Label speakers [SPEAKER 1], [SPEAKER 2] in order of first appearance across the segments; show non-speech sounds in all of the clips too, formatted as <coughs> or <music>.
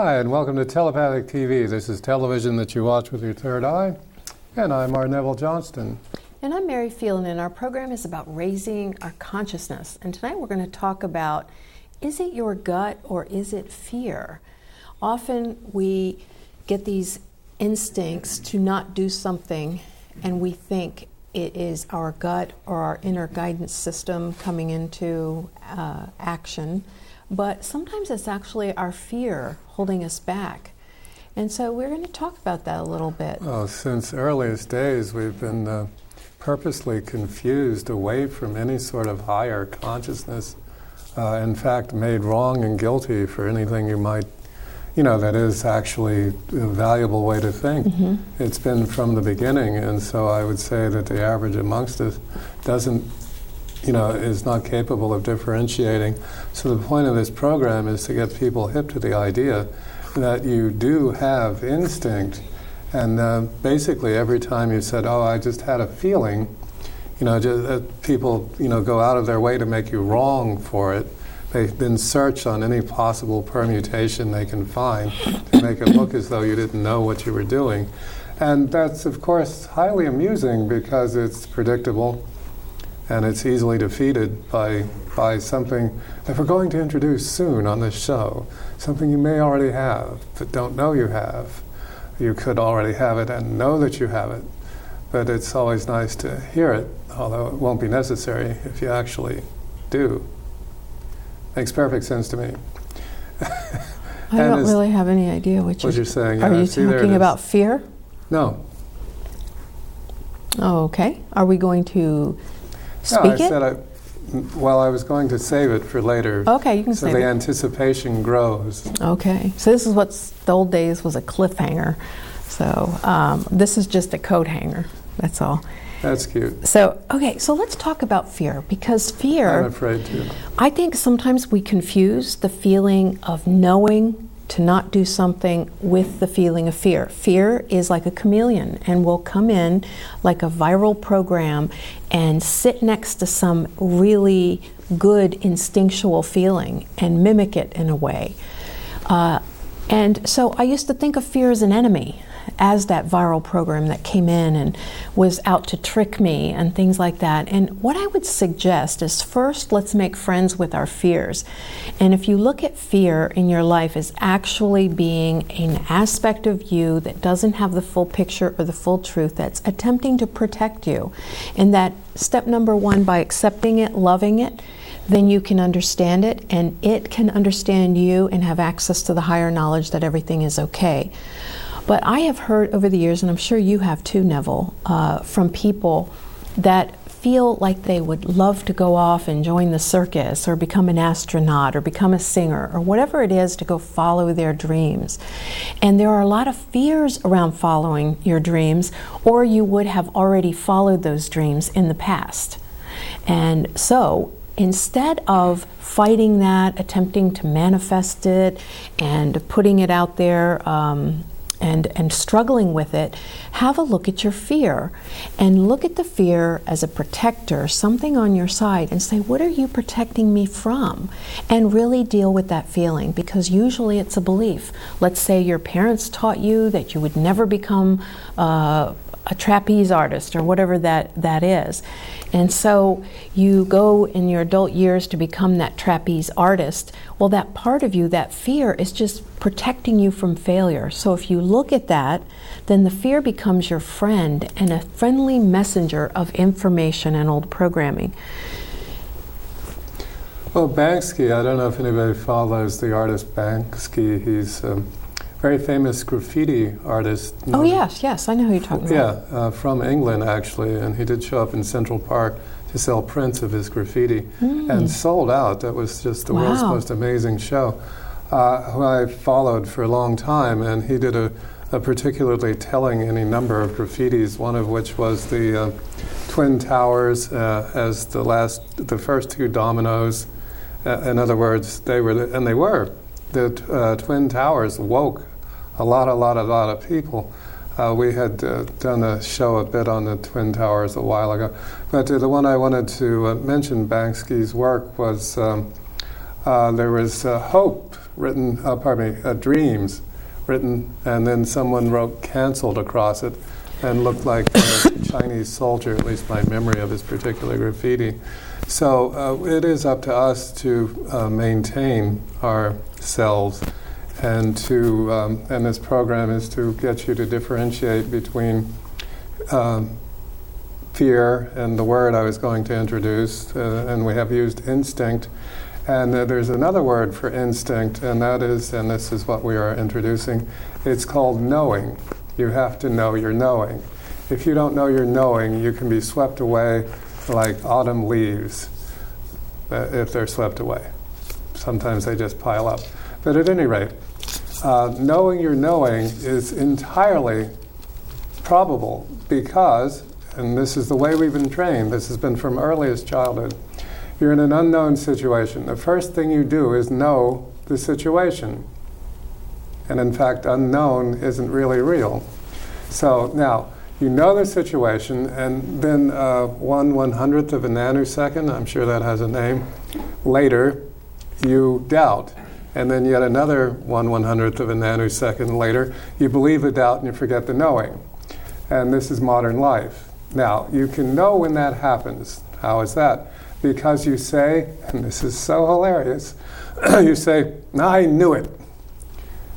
[SPEAKER 1] Hi, and welcome to Telepathic TV. This is television that you watch with your third eye, and I'm Art Neville Johnston.
[SPEAKER 2] And I'm Mary Phelan, and our program is about raising our consciousness. And tonight we're going to talk about is it your gut or is it fear? Often we get these instincts to not do something, and we think it is our gut or our inner guidance system coming into uh, action. But sometimes it's actually our fear holding us back. And so we're going to talk about that a little bit.
[SPEAKER 1] Well, since earliest days, we've been uh, purposely confused away from any sort of higher consciousness. Uh, in fact, made wrong and guilty for anything you might, you know, that is actually a valuable way to think. Mm-hmm. It's been from the beginning, and so I would say that the average amongst us doesn't, you know, is not capable of differentiating. So the point of this program is to get people hip to the idea that you do have instinct and uh, basically, every time you said, "Oh, I just had a feeling," you know, just, uh, people, you know, go out of their way to make you wrong for it. They then search on any possible permutation they can find to make it look as though you didn't know what you were doing. And that's, of course, highly amusing because it's predictable and it's easily defeated by, by something that we're going to introduce soon on this show, something you may already have but don't know you have you could already have it and know that you have it, but it's always nice to hear it, although it won't be necessary if you actually do. Makes perfect sense to me.
[SPEAKER 2] I <laughs> don't really have any idea what,
[SPEAKER 1] what you're, saying.
[SPEAKER 2] Are yeah, you see, talking about fear?
[SPEAKER 1] No.
[SPEAKER 2] Oh, okay. Are we going to speak
[SPEAKER 1] no, I
[SPEAKER 2] it?
[SPEAKER 1] Said I, well, I was going to save it for later.
[SPEAKER 2] Okay, you can
[SPEAKER 1] so
[SPEAKER 2] save
[SPEAKER 1] the anticipation grows.
[SPEAKER 2] Okay, so this is what the old days was a cliffhanger. So um, this is just a coat hanger. That's all.
[SPEAKER 1] That's cute.
[SPEAKER 2] So okay, so let's talk about fear because fear.
[SPEAKER 1] I'm afraid too.
[SPEAKER 2] I think sometimes we confuse the feeling of knowing to not do something with the feeling of fear. Fear is like a chameleon and will come in like a viral program and sit next to some really good instinctual feeling and mimic it in a way. Uh, and so I used to think of fear as an enemy as that viral program that came in and was out to trick me and things like that. And what I would suggest is first, let's make friends with our fears. And if you look at fear in your life as actually being an aspect of you that doesn't have the full picture or the full truth, that's attempting to protect you, and that step number one, by accepting it, loving it, then you can understand it and it can understand you and have access to the higher knowledge that everything is okay. But I have heard over the years, and I'm sure you have too, Neville, uh, from people that feel like they would love to go off and join the circus or become an astronaut or become a singer or whatever it is to go follow their dreams. And there are a lot of fears around following your dreams, or you would have already followed those dreams in the past. And so instead of fighting that, attempting to manifest it, and putting it out there, um, and, and struggling with it, have a look at your fear and look at the fear as a protector, something on your side, and say, What are you protecting me from? And really deal with that feeling because usually it's a belief. Let's say your parents taught you that you would never become uh, a trapeze artist or whatever that, that is. And so you go in your adult years to become that trapeze artist. Well, that part of you, that fear, is just protecting you from failure. So if you look at that, then the fear becomes your friend and a friendly messenger of information and old programming.
[SPEAKER 1] Well, Banksy, I don't know if anybody follows the artist Banksy. He's um, very famous graffiti artist.
[SPEAKER 2] Oh yes, yes, I know who you're talking
[SPEAKER 1] about. Yeah, uh, from England actually, and he did show up in Central Park to sell prints of his graffiti, mm. and sold out. That was just the wow. world's most amazing show. Uh, who I followed for a long time, and he did a, a, particularly telling any number of graffitis. One of which was the uh, Twin Towers uh, as the last, the first two dominoes. Uh, in other words, they were, the, and they were the uh, Twin Towers woke a lot, a lot, a lot of people. Uh, we had uh, done a show a bit on the Twin Towers a while ago, but uh, the one I wanted to uh, mention, Banksy's work, was um, uh, there was uh, hope written, pardon me, dreams written, and then someone wrote canceled across it and looked like a Chinese soldier, at least my memory of his particular graffiti. So it is up to us to maintain ourselves and to, um, and this program is to get you to differentiate between um, fear and the word I was going to introduce, uh, and we have used instinct. And uh, there's another word for instinct, and that is, and this is what we are introducing, it's called knowing. You have to know your knowing. If you don't know your knowing, you can be swept away like autumn leaves uh, if they're swept away. Sometimes they just pile up. But at any rate, uh, knowing your knowing is entirely probable because, and this is the way we've been trained, this has been from earliest childhood, you're in an unknown situation. The first thing you do is know the situation. And in fact, unknown isn't really real. So now, you know the situation, and then uh, one one hundredth of a nanosecond, I'm sure that has a name, later, you doubt. And then yet another one one hundredth of a nanosecond later, you believe the doubt and you forget the knowing. And this is modern life. Now, you can know when that happens. How is that? Because you say, and this is so hilarious, <clears throat> you say, I knew it.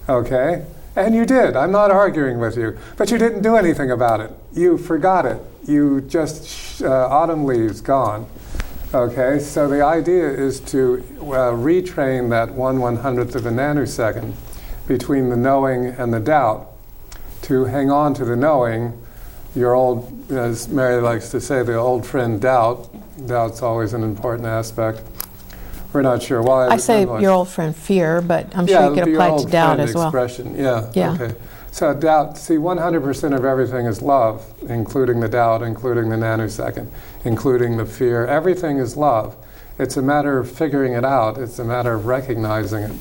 [SPEAKER 1] Okay? And you did. I'm not arguing with you. But you didn't do anything about it. You forgot it. You just, uh, autumn leaves, gone. Okay? So the idea is to uh, retrain that one one hundredth of a nanosecond between the knowing and the doubt to hang on to the knowing. Your old, as Mary likes to say, the old friend doubt. Doubt's always an important aspect. We're not sure why.
[SPEAKER 2] I say your old friend fear, but I'm sure
[SPEAKER 1] yeah,
[SPEAKER 2] you could apply to doubt as well.
[SPEAKER 1] Expression, yeah.
[SPEAKER 2] Yeah.
[SPEAKER 1] Okay. So doubt. See, 100% of everything is love, including the doubt, including the nanosecond, including the fear. Everything is love. It's a matter of figuring it out. It's a matter of recognizing it.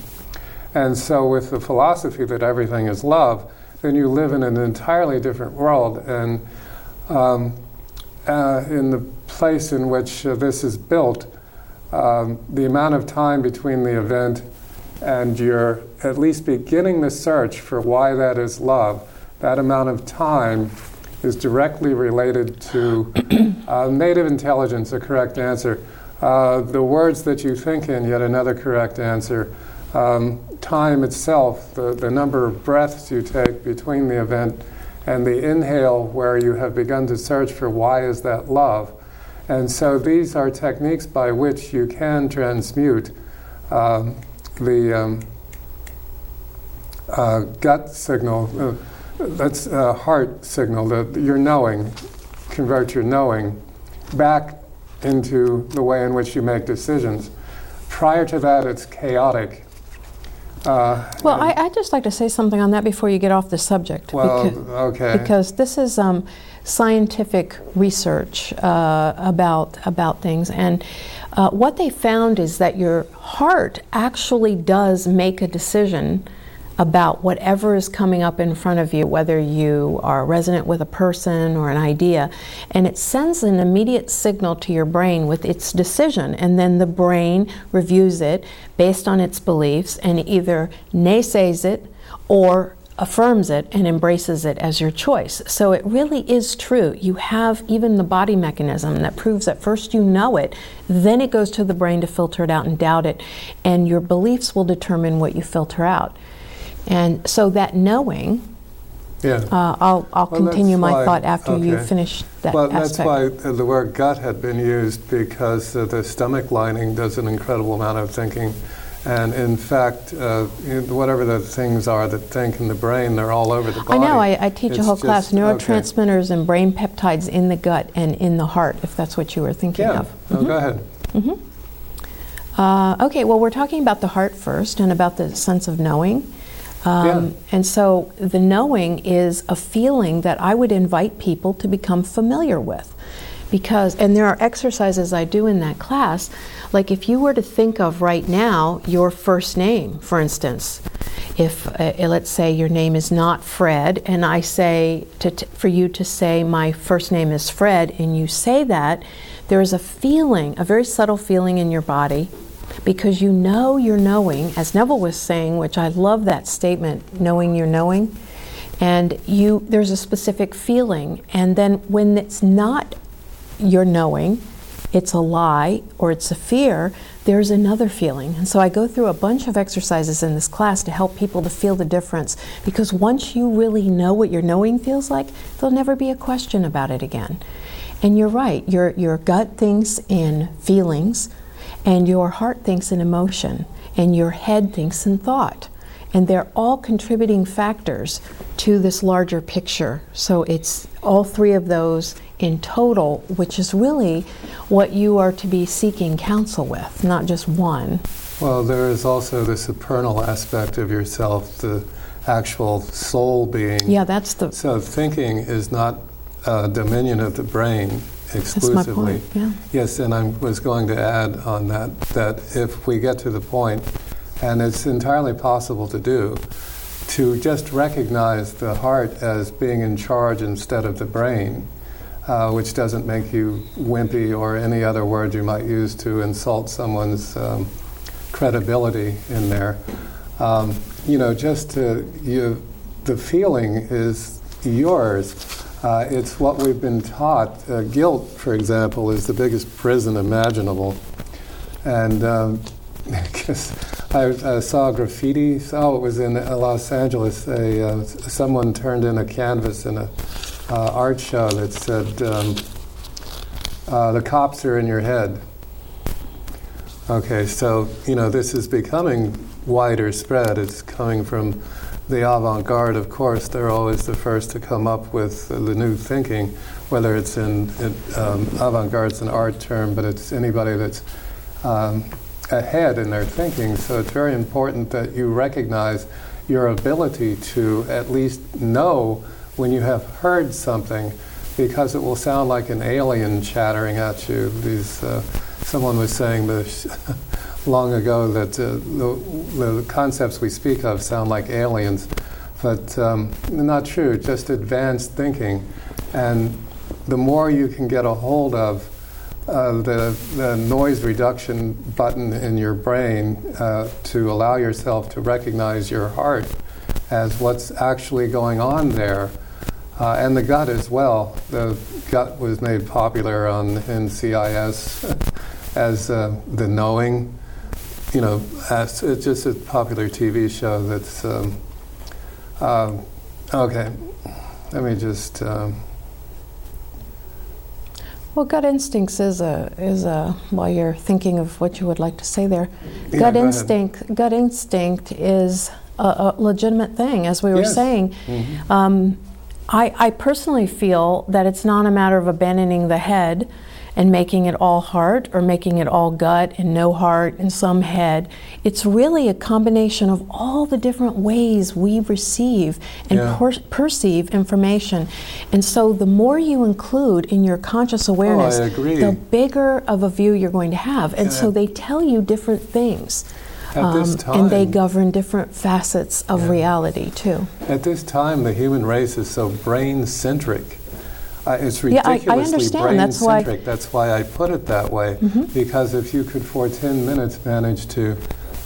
[SPEAKER 1] And so, with the philosophy that everything is love, then you live in an entirely different world. And um, uh, in the place in which uh, this is built, um, the amount of time between the event and your at least beginning the search for why that is love, that amount of time is directly related to <coughs> uh, native intelligence, a correct answer. Uh, the words that you think in, yet another correct answer. Um, time itself, the, the number of breaths you take between the event and the inhale where you have begun to search for why is that love. And so these are techniques by which you can transmute um, the um, uh, gut signal, uh, that's a heart signal, that your knowing, convert your knowing back into the way in which you make decisions. Prior to that, it's chaotic. Uh,
[SPEAKER 2] Well, I, I'd just like to say something on that before you get off the subject.
[SPEAKER 1] well,
[SPEAKER 2] becau-
[SPEAKER 1] okay.
[SPEAKER 2] because this is um, scientific research uh, about about things, and uh, what they found is that your heart actually does make a decision about whatever is coming up in front of you, whether you are resonant with a person or an idea, and it sends an immediate signal to your brain with its decision, and then the brain reviews it based on its beliefs and either naysays it or affirms it and embraces it as your choice. So it really is true. You have even the body mechanism that proves that first you know it, then it goes to the brain to filter it out and doubt it, and your beliefs will determine what you filter out. And so that knowing,
[SPEAKER 1] yeah.
[SPEAKER 2] uh, I'll, I'll
[SPEAKER 1] Well,
[SPEAKER 2] continue my
[SPEAKER 1] why-
[SPEAKER 2] thought after you finish that
[SPEAKER 1] well, that's why the word gut had been used because uh, the stomach lining does an incredible amount of thinking. And in fact, uh, whatever the things are that think in the brain, they're all over the
[SPEAKER 2] I know, I, I teach a
[SPEAKER 1] It's
[SPEAKER 2] whole class,
[SPEAKER 1] just- okay.
[SPEAKER 2] neurotransmitters and brain peptides in the gut and in the heart, if that's what you were thinking
[SPEAKER 1] Yeah,
[SPEAKER 2] of.
[SPEAKER 1] no, go ahead.
[SPEAKER 2] Uh, okay, well, we're talking about the heart first and about the sense of knowing. Um,
[SPEAKER 1] Yeah.
[SPEAKER 2] And so the knowing is a feeling that I would invite people to become familiar with. Because, and there are exercises I do in that class, like if you were to think of right now your first name, for instance, if uh, let's say your name is not Fred, and I say to t- for you to say my first name is Fred, and you say that, there is a feeling, a very subtle feeling in your body because you know you're knowing, as Neville was saying, which I love that statement, knowing you're knowing. And you, there's a specific feeling, and then when it's not your knowing, it's a lie or it's a fear, there's another feeling. And so I go through a bunch of exercises in this class to help people to feel the difference because once you really know what your knowing feels like, there'll never be a question about it again. And you're right, your, your gut thinks in feelings, and your heart thinks in emotion, and your head thinks in thought. And they're all contributing factors to this larger picture. So it's all three of those in total, which is really what you are to be seeking counsel with, not just one.
[SPEAKER 1] Well, there is also the supernal aspect of yourself, the actual soul being.
[SPEAKER 2] Yeah, that's the.
[SPEAKER 1] So thinking is not a dominion of the brain exclusively.
[SPEAKER 2] Point. Yeah.
[SPEAKER 1] Yes, and I was going to add on that that if we get to the point, and it's entirely possible to do, to just recognize the heart as being in charge instead of the brain uh, which doesn't make you wimpy or any other word you might use to insult someone's um, credibility in there. Um, you know, just to, you, the feeling is yours. Uh, it's what we've been taught. Uh, guilt, for example, is the biggest prison imaginable. And um, <laughs> I, I, saw graffiti. Oh, it was in Los Angeles. A, uh, someone turned in a canvas in an uh, art show that said, um, uh, The cops are in your head. Okay, so, you know, this is becoming wider spread. It's coming from the avant garde, of course. They're always the first to come up with the new thinking, whether it's in, um, avant garde's an art term, but it's anybody that's um, ahead in their thinking. So it's very important that you recognize your ability to at least know when you have heard something because it will sound like an alien chattering at you. These, uh, someone was saying this <laughs> long ago that uh, the, the, concepts we speak of sound like aliens, but um, not true, just advanced thinking. And the more you can get a hold of uh, the, the, noise reduction button in your brain uh, to allow yourself to recognize your heart as what's actually going on there, uh, and the gut as well. The gut was made popular on NCIS <laughs> as uh, the knowing. You know, as, it's just a popular TV show that's. Um, uh, okay, let me just. Um,
[SPEAKER 2] well, gut instincts is a is a while you're thinking of what you would like to say there.
[SPEAKER 1] Yeah,
[SPEAKER 2] gut
[SPEAKER 1] go
[SPEAKER 2] instinct.
[SPEAKER 1] Ahead.
[SPEAKER 2] Gut instinct is a, a, legitimate thing, as we were
[SPEAKER 1] yes.
[SPEAKER 2] saying.
[SPEAKER 1] Mm-hmm.
[SPEAKER 2] Um, I, I personally feel that it's not a matter of abandoning the head and making it all heart or making it all gut and no heart and some head. It's really a combination of all the different ways we receive and
[SPEAKER 1] Yeah.
[SPEAKER 2] per- perceive information. And so the more you include in your conscious awareness,
[SPEAKER 1] agree.
[SPEAKER 2] the bigger of a view you're going to have. And so they tell you different things.
[SPEAKER 1] At this
[SPEAKER 2] Um, and they govern different facets of
[SPEAKER 1] Yeah.
[SPEAKER 2] reality too.
[SPEAKER 1] At this time, the human race is so brain centric. Uh, it's
[SPEAKER 2] Yeah, I- I
[SPEAKER 1] ridiculously
[SPEAKER 2] understand.
[SPEAKER 1] brain
[SPEAKER 2] That's why-
[SPEAKER 1] centric. That's why I put it that way.
[SPEAKER 2] Mm-hmm.
[SPEAKER 1] Because if you could, for 10 minutes, manage to,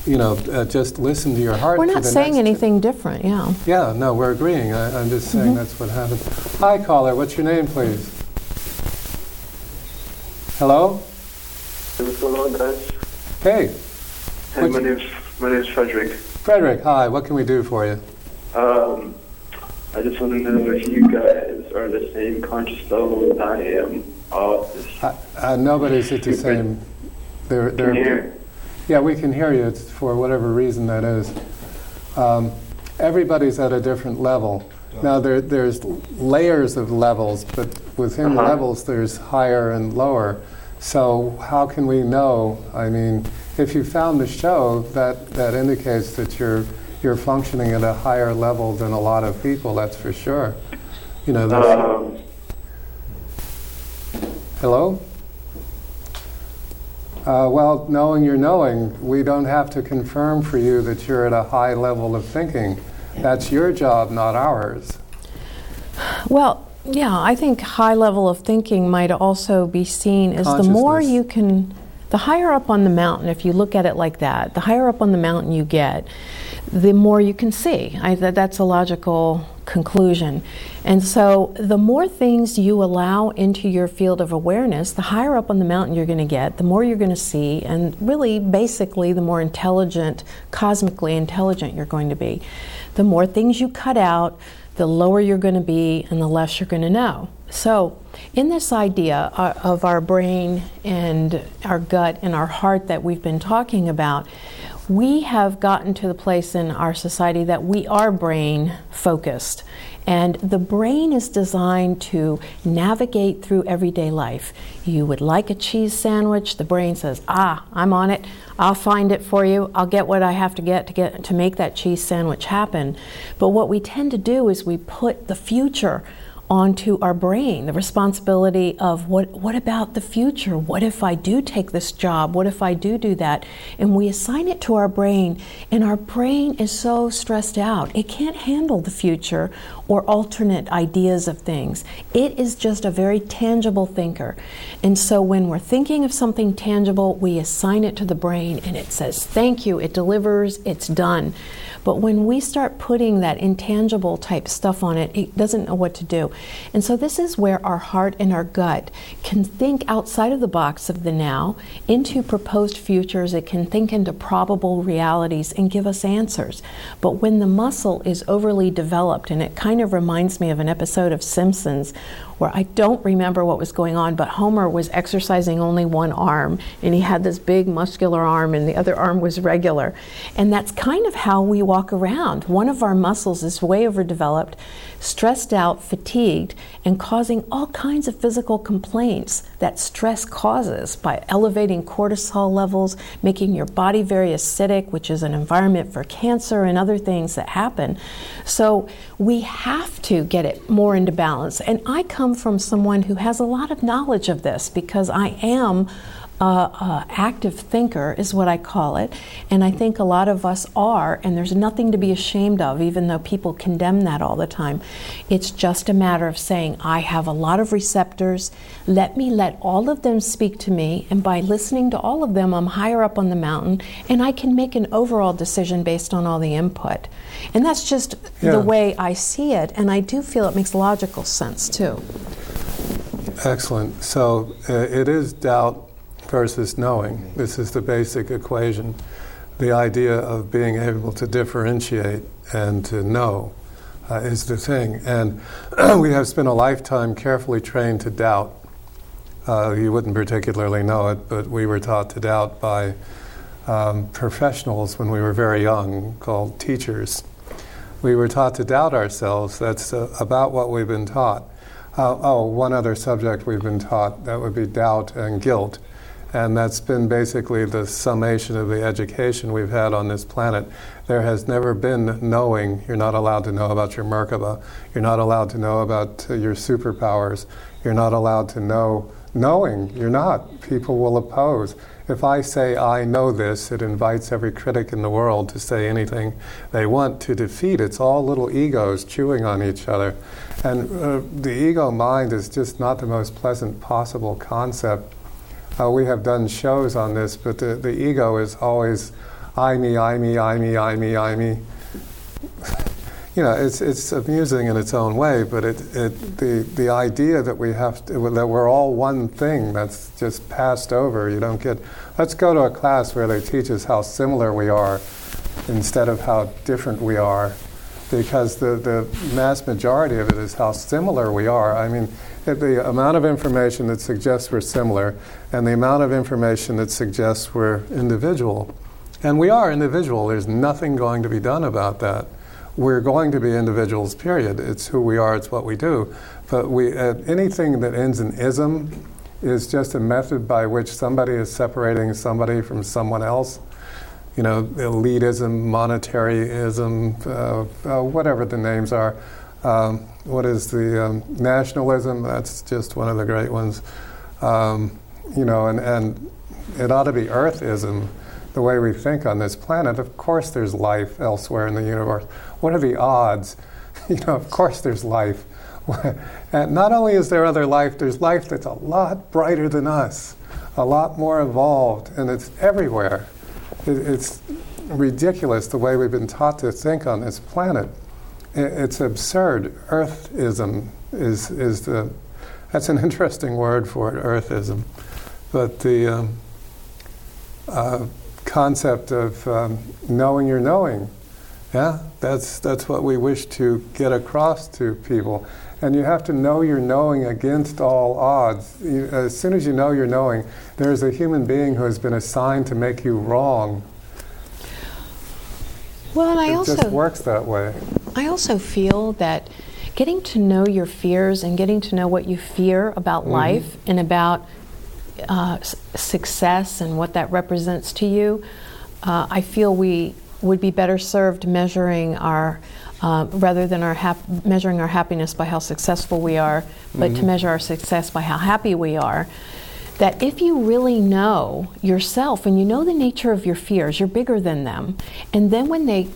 [SPEAKER 1] you know, uh, just listen to your heart.
[SPEAKER 2] We're not saying
[SPEAKER 1] next-
[SPEAKER 2] anything different, yeah.
[SPEAKER 1] Yeah, no, we're agreeing. I, I'm just saying
[SPEAKER 2] Mm-hmm.
[SPEAKER 1] that's what happened. Hi, caller. What's your name, please? Hello?
[SPEAKER 3] What's going on, guys?
[SPEAKER 1] Hey,
[SPEAKER 3] Hey, my name's my name's Frederick.
[SPEAKER 1] Frederick. Hi. What can we do for you?
[SPEAKER 3] Um, I just want to know if you guys are the same conscious level as I am. Uh, this,
[SPEAKER 1] Uh, uh, nobody's at the same. They're, they're? Yeah, we can hear you. It's for whatever reason that is. Um, everybody's at a different level. Now there, there's layers of levels, but within
[SPEAKER 3] Uh-huh.
[SPEAKER 1] levels there's higher and lower. So how can we know? I mean, if you found the show, that that indicates that you're you're functioning at a higher level than a lot of people. That's for sure. You know. There's,
[SPEAKER 3] Um,
[SPEAKER 1] Hello? Uh, well, knowing you're knowing, we don't have to confirm for you that you're at a high level of thinking. That's your job, not ours.
[SPEAKER 2] Well, yeah, I think high level of thinking might also be seen as the more you can The higher up on the mountain, if you look at it like that, the higher up on the mountain you get, the more you can see. I, that's a logical conclusion. And so, the more things you allow into your field of awareness, the higher up on the mountain you're going to get, the more you're going to see, and really, basically, the more intelligent, cosmically intelligent you're going to be. The more things you cut out, the lower you're going to be, and the less you're going to know. So, in this idea uh, of our brain and our gut and our heart that we've been talking about, we have gotten to the place in our society that we are brain focused. And the brain is designed to navigate through everyday life. You would like a cheese sandwich, the brain says, "Ah, I'm on it. I'll find it for you. I'll get what I have to get to get to make that cheese sandwich happen." But what we tend to do is we put the future onto our brain the responsibility of what what about the future? What if i do take this job? What if i do do that? And we assign it to our brain and our brain is so stressed out. It can't handle the future or alternate ideas of things. It is just a very tangible thinker. And so when we're thinking of something tangible we assign it to the brain and it says thank you. It delivers. It's done but when we start putting that intangible type stuff on it, it doesn't know what to do. And so this is where our heart and our gut can think outside of the box of the now into proposed futures. It can think into probable realities and give us answers. But when the muscle is overly developed, and it kind of reminds me of an episode of Simpsons where I don't remember what was going on, but Homer was exercising only one arm, and he had this big muscular arm, and the other arm was regular. And that's kind of how we walk around. One of our muscles is way overdeveloped, stressed out, fatigued, and causing all kinds of physical complaints that stress causes by elevating cortisol levels, making your body very acidic, which is an environment for cancer and other things that happen. So we have to get it more into balance. And I come from someone who has a lot of knowledge of this because I am uh, active thinker, is what I call it. And I think a lot of us are, and there's nothing to be ashamed of, even though people condemn that all the time. It's just a matter of saying, I have a lot of receptors. Let me let all of them speak to me. And by listening to all of them, I'm higher up on the mountain, and I can make an overall decision based on all the input. And that's just yeah. the way I see it. And I do feel it makes logical sense, too.
[SPEAKER 1] Excellent. So uh, it is doubt versus knowing. This is the basic equation. The idea of being able to differentiate and to know uh, is the thing. And <clears throat> we have spent a lifetime carefully trained to doubt. Uh, you wouldn't particularly know it, but we were taught to doubt by um, professionals when we were very young, called teachers. We were taught to doubt ourselves. That's uh, about what we've been taught. Uh, oh, one other subject we've been taught that would be doubt and guilt. And that's been basically the summation of the education we've had on this planet. There has never been knowing. You're not allowed to know about your Merkaba. You're not allowed to know about uh, your superpowers. You're not allowed to know knowing. You're not. People will oppose. If I say I know this, it invites every critic in the world to say anything they want to defeat. It's all little egos chewing on each other. And uh, the ego mind is just not the most pleasant possible concept uh, we have done shows on this, but the, the ego is always I me, I me, I me, I me, I me. you know, it's, it's amusing in its own way, but it, it, the, the idea that we have to, that we're all one thing that's just passed over, you don't get. Let's go to a class where they teach us how similar we are instead of how different we are, because the, the mass majority of it is how similar we are. I mean, the amount of information that suggests we're similar and the amount of information that suggests we're individual. And we are individual. There's nothing going to be done about that. We're going to be individuals, period. It's who we are, it's what we do. But we, uh, anything that ends in ism is just a method by which somebody is separating somebody from someone else. You know, elitism, monetaryism, uh, uh, whatever the names are. Um, what is the um, nationalism? That's just one of the great ones. Um, you know, and, and it ought to be earthism, the way we think on this planet. Of course, there's life elsewhere in the universe. What are the odds? <laughs> You know, of course, there's life. <laughs> and not only is there other life, there's life that's a lot brighter than us, a lot more evolved, and it's everywhere. It, it's ridiculous the way we've been taught to think on this planet. It, it's absurd. Earthism is, is the, that's an <laughs> interesting word for it, earthism. But the um, uh, concept of um, knowing you're knowing, yeah, that's, that's what we wish to get across to people. And you have to know you're knowing against all odds. You, as soon as you know you're knowing, there's a human being who has been assigned to make you wrong.
[SPEAKER 2] Well, and I
[SPEAKER 1] it
[SPEAKER 2] also
[SPEAKER 1] just works that way.
[SPEAKER 2] I also feel that getting to know your fears and getting to know what you fear about
[SPEAKER 1] Mm-hmm.
[SPEAKER 2] life and about uh, s- success and what that represents to you, uh, I feel we would be better served measuring our, uh, rather than our hap- measuring our happiness by how successful we are, but
[SPEAKER 1] Mm-hmm.
[SPEAKER 2] to measure our success by how happy we are. That if you really know yourself and you know the nature of your fears, you're bigger than them, and then when they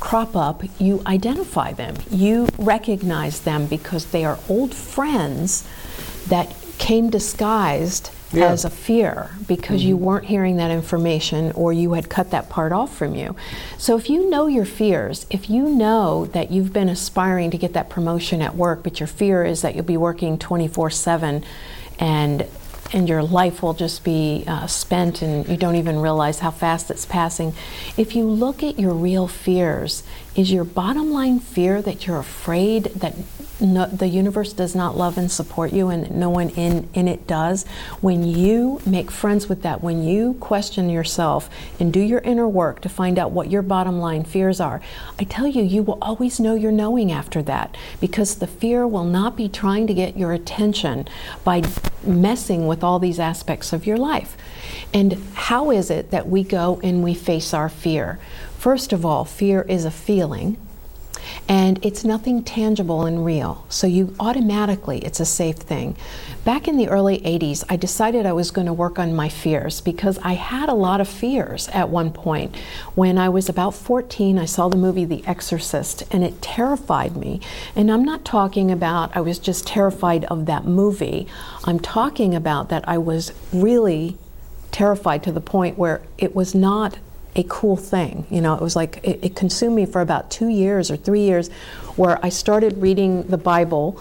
[SPEAKER 2] crop up, you identify them. You recognize them because they are old friends that came disguised
[SPEAKER 1] Yeah.
[SPEAKER 2] as a fear because you mm-hmm. weren't hearing that information or you had cut that part off from you. So if you know your fears, if you know that you've been aspiring to get that promotion at work, but your fear is that you'll be working 24 7 and and your life will just be uh, spent and you don't even realize how fast it's passing. If you look at your real fears, is your bottom line fear that you're afraid that no, the universe does not love and support you and no one in, in it does? When you make friends with that, when you question yourself and do your inner work to find out what your bottom line fears are, I tell you, you will always know your knowing after that because the fear will not be trying to get your attention by messing with all these aspects of your life. And how is it that we go and we face our fear? First of all, fear is a feeling and it's nothing tangible and real. So you automatically, it's a safe thing. Back in the early 80s, I decided I was going to work on my fears because I had a lot of fears at one point. When I was about 14, I saw the movie The Exorcist and it terrified me. And I'm not talking about I was just terrified of that movie. I'm talking about that I was really terrified to the point where it was not a cool thing. You know, it was like it, it, consumed me for about two years or three years, where I started reading the Bible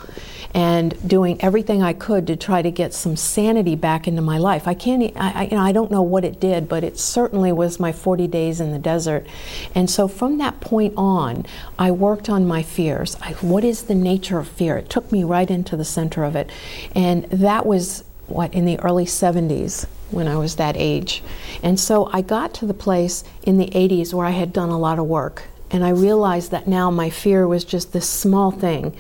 [SPEAKER 2] and doing everything I could to try to get some sanity back into my life. I can't, I, I, you know, I don't know what it did, but it certainly was my 40 days in the desert. And so from that point on, I worked on my fears. I, what is the nature of fear? It took me right into the center of it, and that was what in the early 70s when I was that age. And so I got to the place in the 80s where I had done a lot of work. And I realized that now my fear was just this small thing.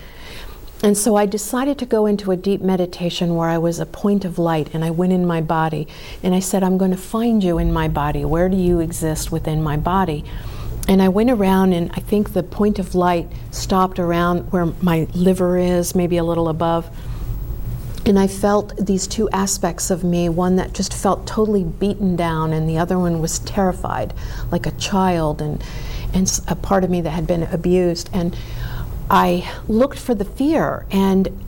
[SPEAKER 2] And so I decided to go into a deep meditation where I was a point of light and I went in my body. And I said, I'm going to find you in my body. Where do you exist within my body? And I went around, and I think the point of light stopped around where my liver is, maybe a little above. And I felt these two aspects of me one that just felt totally beaten down, and the other one was terrified, like a child, and, and a part of me that had been abused. And I looked for the fear, and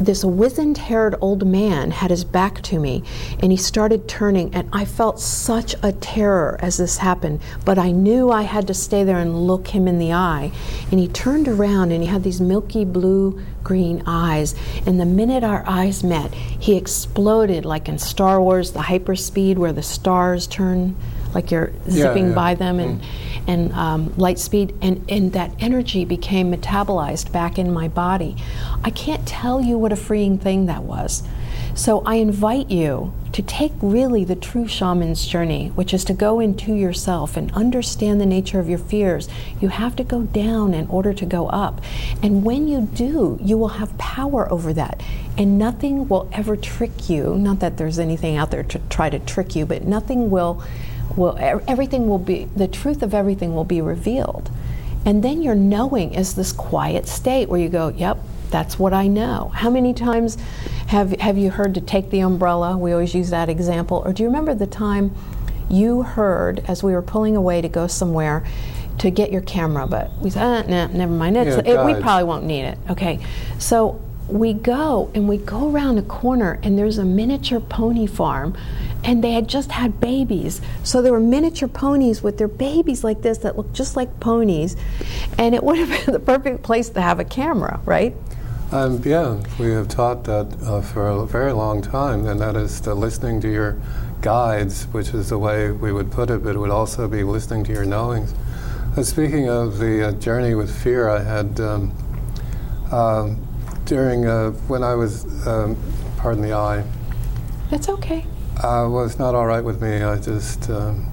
[SPEAKER 2] this wizened haired old man had his back to me and he started turning and i felt such a terror as this happened but i knew i had to stay there and look him in the eye. And he turned around and he had these milky blue green eyes. And the minute our eyes met he exploded like in star wars the hyperspeed where the stars turn like you're zipping
[SPEAKER 1] yeah.
[SPEAKER 2] by them and,
[SPEAKER 1] Mm.
[SPEAKER 2] and um, light speed, and, and that energy became metabolized back in my body. I can't tell you what a freeing thing that was. So I invite you to take really the true shaman's journey, which is to go into yourself and understand the nature of your fears. You have to go down in order to go up. And when you do, you will have power over that. And nothing will ever trick you. Not that there's anything out there to try to trick you, but nothing will will everything will be the truth of everything will be revealed. And then your knowing is this quiet state where you go yep that's what i know. How many times have have you heard to take the umbrella? We always use that example. Or do you remember the time you heard as we were pulling away to go somewhere to get your camera but we said ah, nah, never mind it's,
[SPEAKER 1] Yeah,
[SPEAKER 2] it, we probably won't need it. Okay. So we go and we go around a corner and there's a miniature pony farm and they had just had babies. So there were miniature ponies with their babies like this that looked just like ponies. And it would have been <laughs> the perfect place to have a camera, right?
[SPEAKER 1] Um, yeah, we have taught that uh, for a very long time, and that is the listening to your guides, which is the way we would put it, but it would also be listening to your knowings. Uh, speaking of the uh, journey with fear, I had um, um during uh, when I was, um, pardon the eye.
[SPEAKER 2] It's okay.
[SPEAKER 1] Uh, well, it's not all right with me. I just um,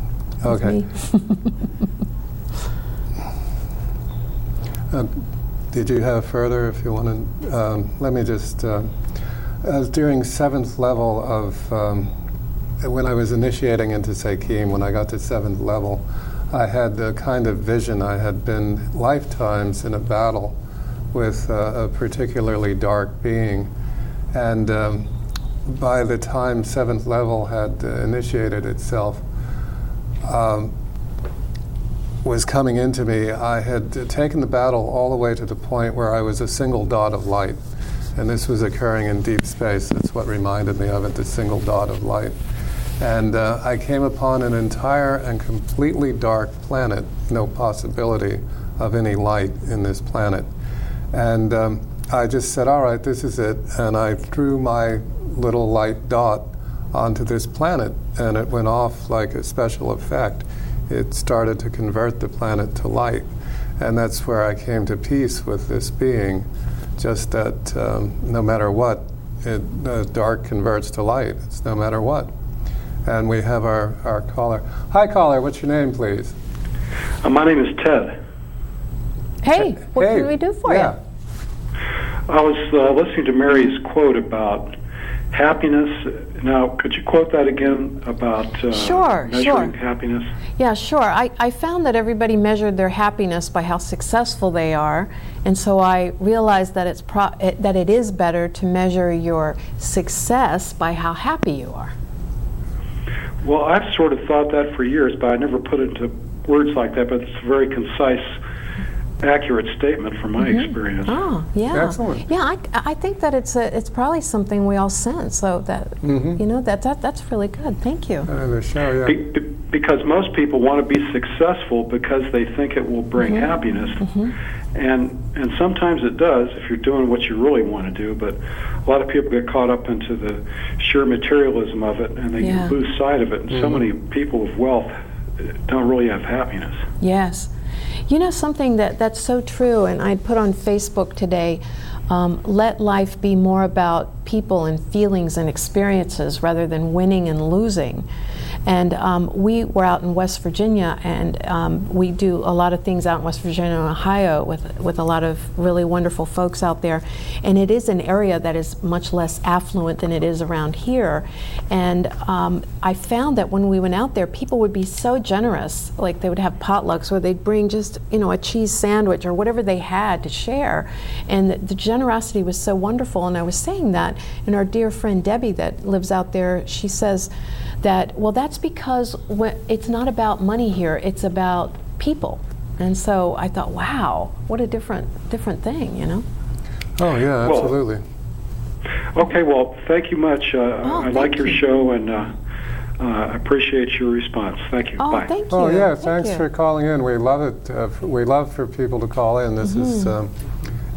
[SPEAKER 1] okay. <laughs> uh, did you have further? If you want to, um, let me just. Uh, as during seventh level of um, when I was initiating into Sekhem, when I got to seventh level, I had the kind of vision I had been lifetimes in a battle with uh, a particularly dark being. And um, by the time seventh level had uh, initiated itself, um, was coming into me, I had taken the battle all the way to the point where I was a single dot of light. And this was occurring in deep space. That's what reminded me of it, the single dot of light. And uh, I came upon an entire and completely dark planet, no possibility of any light in this planet. And um, I just said, all right, this is it. And I threw my little light dot onto this planet, and it went off like a special effect. It started to convert the planet to light. And that's where I came to peace with this being, just that um, no matter what, it, uh, dark converts to light. It's no matter what. And we have our, our caller. Hi, caller. What's your name, please?
[SPEAKER 4] Uh, my name is Ted.
[SPEAKER 2] Hey, what
[SPEAKER 1] hey,
[SPEAKER 2] can we do for
[SPEAKER 1] yeah.
[SPEAKER 2] you?
[SPEAKER 4] I was uh, listening to Mary's quote about happiness. Now, could you quote that again about uh,
[SPEAKER 2] sure,
[SPEAKER 4] measuring
[SPEAKER 2] sure.
[SPEAKER 4] happiness?
[SPEAKER 2] Yeah, sure. I, I found that everybody measured their happiness by how successful they are, and so I realized that it's pro- it, that it is better to measure your success by how happy you are.
[SPEAKER 4] Well, I've sort of thought that for years, but I never put it into words like that. But it's very concise accurate statement from my
[SPEAKER 2] Mm-hmm.
[SPEAKER 4] experience.
[SPEAKER 2] Oh, yeah.
[SPEAKER 1] Excellent.
[SPEAKER 2] Yeah, I, I think that it's a, it's probably something we all sense. So that
[SPEAKER 1] Mhm.
[SPEAKER 2] you know that, that that's really good. Thank you.
[SPEAKER 1] Uh, the show, yeah.
[SPEAKER 4] Be, be, because most people want to be successful because they think it will bring
[SPEAKER 2] Mm-hmm.
[SPEAKER 4] happiness, and and sometimes it does if you're doing what you really want to do. But a lot of people get caught up into the sheer materialism of it, and they
[SPEAKER 2] Yeah.
[SPEAKER 4] lose sight of it. And so many people with wealth don't really have happiness.
[SPEAKER 2] Yes. You know something that, that's so true, and I put on Facebook today um, let life be more about people and feelings and experiences rather than winning and losing. And um, we were out in West Virginia, and um, we do a lot of things out in West Virginia and Ohio with, with a lot of really wonderful folks out there. And it is an area that is much less affluent than it is around here. And um, I found that when we went out there, people would be so generous. Like they would have potlucks where they'd bring just, you know, a cheese sandwich or whatever they had to share. And the, the generosity was so wonderful. And I was saying that, and our dear friend Debbie that lives out there, she says that, well, that's because it's not about money here, it's about people. And so I thought, wow, what a different different thing, you know?
[SPEAKER 1] Oh, yeah,
[SPEAKER 4] Well,
[SPEAKER 1] absolutely.
[SPEAKER 4] Okay, well, thank you much. Uh,
[SPEAKER 2] Oh,
[SPEAKER 4] I like your
[SPEAKER 2] you.
[SPEAKER 4] show and uh, uh, appreciate your response. Thank you.
[SPEAKER 2] Oh,
[SPEAKER 4] Bye.
[SPEAKER 2] thank you.
[SPEAKER 1] Oh yeah,
[SPEAKER 2] Thank
[SPEAKER 1] thanks
[SPEAKER 2] you.
[SPEAKER 1] for calling in. We love it. Uh, f- we love for people to call in. This is
[SPEAKER 2] Mm-hmm.
[SPEAKER 1] um,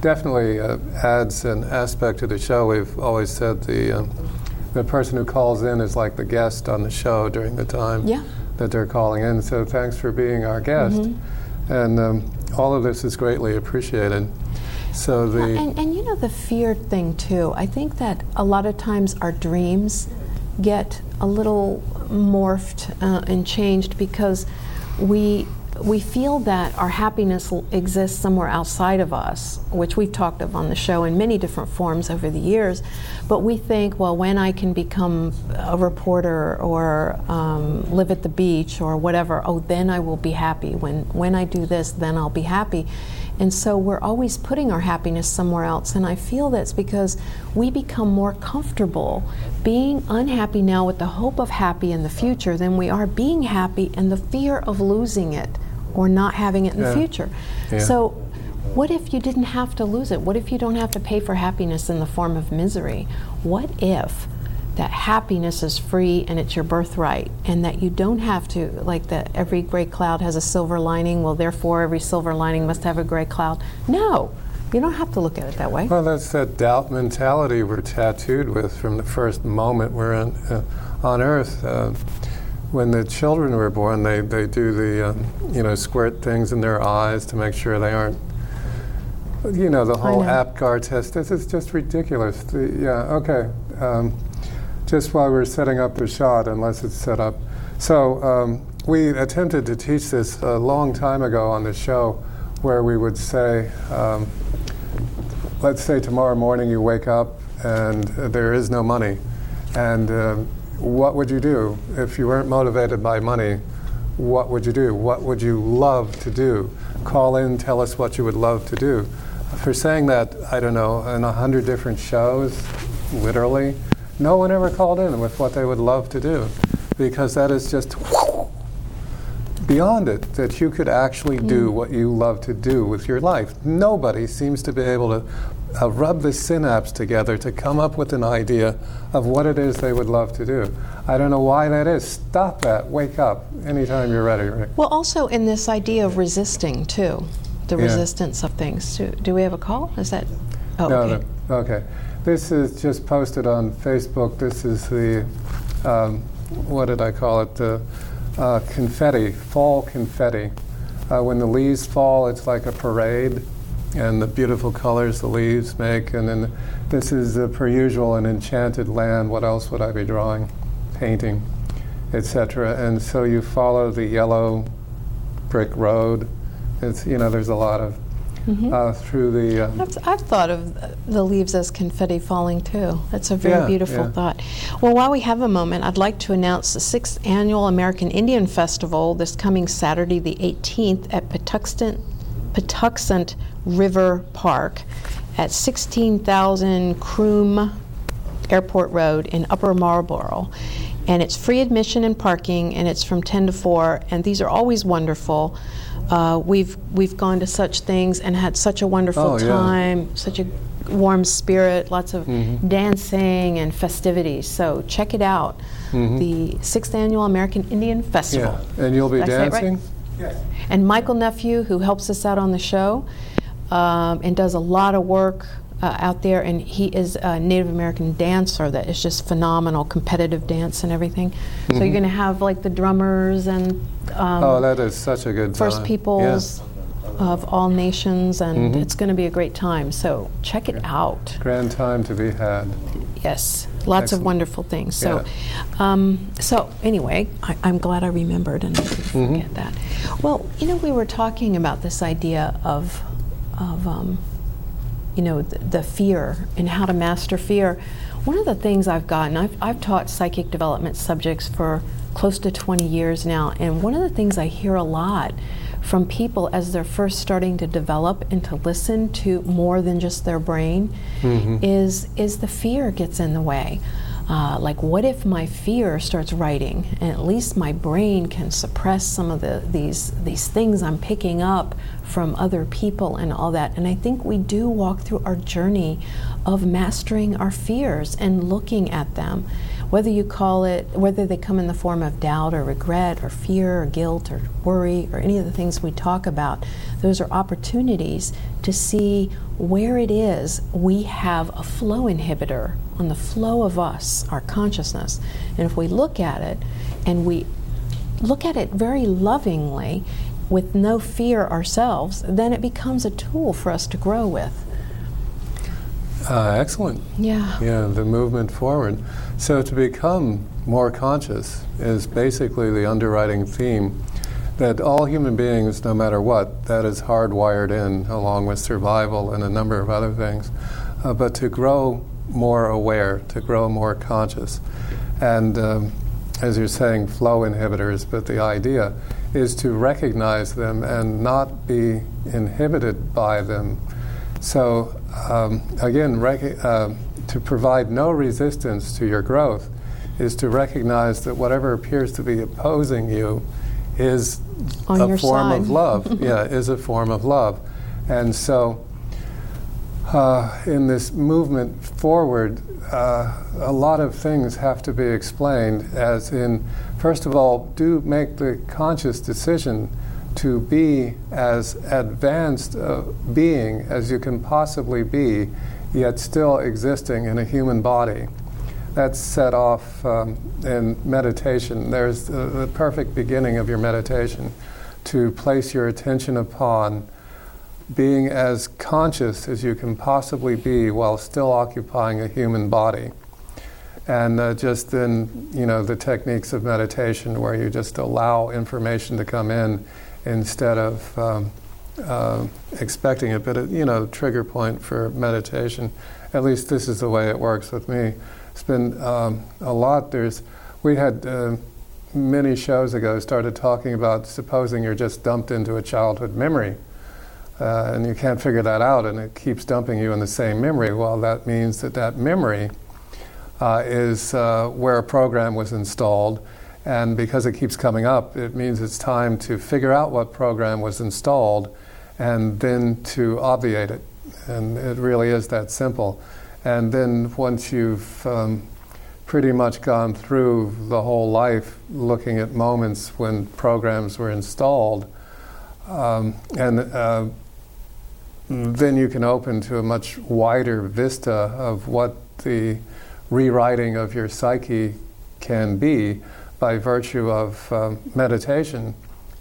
[SPEAKER 1] definitely uh, adds an aspect to the show. We've always said the um, the person who calls in is like the guest on the show during the time
[SPEAKER 2] Yeah.
[SPEAKER 1] that they're calling in. So thanks for being our guest.
[SPEAKER 2] Mm-hmm.
[SPEAKER 1] And um, all of this is greatly appreciated. So the
[SPEAKER 2] And, and you know the fear thing too. I think that a lot of times our dreams get a little morphed uh, and changed because we we feel that our happiness exists somewhere outside of us, which we've talked of on the show in many different forms over the years. But we think, well, when I can become a reporter or um, live at the beach or whatever, oh, then I will be happy. When when I do this, then I'll be happy. And so we're always putting our happiness somewhere else. And I feel that's because we become more comfortable being unhappy now with the hope of happy in the future than we are being happy and the fear of losing it or not having it in
[SPEAKER 1] Yeah.
[SPEAKER 2] the future.
[SPEAKER 1] Yeah.
[SPEAKER 2] So, what if you didn't have to lose it? What if you don't have to pay for happiness in the form of misery? What if that happiness is free and it's your birthright, and that you don't have to, like that every gray cloud has a silver lining, well, therefore every silver lining must have a gray cloud. No, you don't have to look at it that way.
[SPEAKER 1] Well, that's that doubt mentality we're tattooed with from the first moment we're in, uh, on Earth. Uh, when the children were born, they, they do the, uh, you know, squirt things in their eyes to make sure they aren't, you know, the whole. APGAR test. This is just ridiculous. The, yeah, okay. Um, just while we're setting up the shot, unless it's set up. So um, we attempted to teach this a long time ago on the show where we would say, um, let's say tomorrow morning you wake up and uh, there is no money. And uh, what would you do if you weren't motivated by money? What would you do? What would you love to do? Call in, tell us what you would love to do. For saying that, I don't know, in a hundred different shows, literally, no one ever called in with what they would love to do because that is just beyond it that you could actually do what you love to do with your life. Nobody seems to be able to uh, rub the synapse together to come up with an idea of what it is they would love to do. I don't know why that is. Stop that. Wake up anytime you're ready, Rick.
[SPEAKER 2] Well, also in this idea of resisting, too, the
[SPEAKER 1] Yeah.
[SPEAKER 2] resistance of things. Do, do we have a call? Is that? Oh,
[SPEAKER 1] no,
[SPEAKER 2] okay.
[SPEAKER 1] no. Okay. This is just posted on Facebook. This is the, um, what did I call it? The uh, confetti, fall confetti. Uh, when the leaves fall, it's like a parade, and the beautiful colors the leaves make. And then this is, uh, per usual, an enchanted land. What else would I be drawing? Painting, etc. And so you follow the yellow brick road. It's, you know, there's a lot of,
[SPEAKER 2] Mm-hmm.
[SPEAKER 1] uh, through the. Um,
[SPEAKER 2] I've, I've thought of the leaves as confetti falling too. That's a very
[SPEAKER 1] Yeah,
[SPEAKER 2] beautiful
[SPEAKER 1] yeah.
[SPEAKER 2] thought. Well, while we have a moment, I'd like to announce the sixth annual American Indian Festival this coming Saturday, the 18th, at Patuxent, Patuxent River Park at 16,000 Croom Airport Road in Upper Marlboro. And it's free admission and parking, and it's from 10 to 4, and these are always wonderful. Uh, we've we've gone to such things and had such a wonderful
[SPEAKER 1] Oh, yeah.
[SPEAKER 2] time, such a warm spirit, lots of
[SPEAKER 1] Mm-hmm.
[SPEAKER 2] dancing and festivities. So check it out, the sixth annual American Indian Festival.
[SPEAKER 1] Mm-hmm. Yeah, and you'll be
[SPEAKER 2] Did I say it right?
[SPEAKER 1] dancing?
[SPEAKER 2] And Michael Nephew, who helps us out on the show um, and does a lot of work uh, out there, and he is a Native American dancer that is just phenomenal, competitive dance and everything. So you're going to have like the drummers and um,
[SPEAKER 1] Mm-hmm. Oh, that is such a good
[SPEAKER 2] First
[SPEAKER 1] time.
[SPEAKER 2] Peoples of all nations, and
[SPEAKER 1] Mhm.
[SPEAKER 2] it's going to be a great time. So check it out.
[SPEAKER 1] Grand time to be had.
[SPEAKER 2] Yes, lots
[SPEAKER 1] Excellent.
[SPEAKER 2] of wonderful things. So, um, so anyway, I, I'm glad I remembered and I didn't
[SPEAKER 1] Mm-hmm.
[SPEAKER 2] forget that. Well, you know, we were talking about this idea of, of um, you know, the, the fear and how to master fear. One of the things I've gotten, I've, I've taught psychic development subjects for close to 20 years now, and one of the things I hear a lot from people as they're first starting to develop and to listen to more than just their brain mm-hmm. is is the fear gets in the way. Uh, like, what if my fear starts writing, and at least my brain can suppress some of the these these things I'm picking up from other people and all that. And I think we do walk through our journey of mastering our fears and looking at them, whether you call it whether they come in the form of doubt or regret or fear or guilt or worry or any of the things we talk about. Those are opportunities to see where it is we have a flow inhibitor on the flow of us, our consciousness. And if we look at it and we look at it very lovingly with no fear ourselves, then it becomes a tool for us to grow with.
[SPEAKER 1] Uh, excellent.
[SPEAKER 2] Yeah.
[SPEAKER 1] Yeah, the movement forward. So to become more conscious is basically the underwriting theme that all human beings, no matter what, that is hardwired in, along with survival and a number of other things. Uh, but to grow more aware, to grow more conscious. And um, as you're saying, flow inhibitors, but the idea is to recognize them and not be inhibited by them. So, um, again, rec- uh, to provide no resistance to your growth is to recognize that whatever appears to be opposing you is
[SPEAKER 2] On
[SPEAKER 1] a form
[SPEAKER 2] side.
[SPEAKER 1] of love. <laughs> yeah, is a form of love. And so, uh, in this movement forward, uh, a lot of things have to be explained, as in, first of all, do make the conscious decision to be as advanced a being as you can possibly be, yet still existing in a human body. That's set off um, in meditation. There's the, the perfect beginning of your meditation to place your attention upon being as conscious as you can possibly be while still occupying a human body. And uh, just then, you know, the techniques of meditation where you just allow information to come in instead of um, uh, expecting it. But, it, you know, trigger point for meditation, at least this is the way it works with me. It's been um, a lot. There's, we had uh, many shows ago started talking about supposing you're just dumped into a childhood memory. Uh, and you can't figure that out, and it keeps dumping you in the same memory. Well, that means that that memory uh, is uh, where a program was installed, and because it keeps coming up, it means it's time to figure out what program was installed and then to obviate it. And it really is that simple. And then once you've um, pretty much gone through the whole life looking at moments when programs were installed, um, and uh, then you can open to a much wider vista of what the rewriting of your psyche can be by virtue of uh, meditation,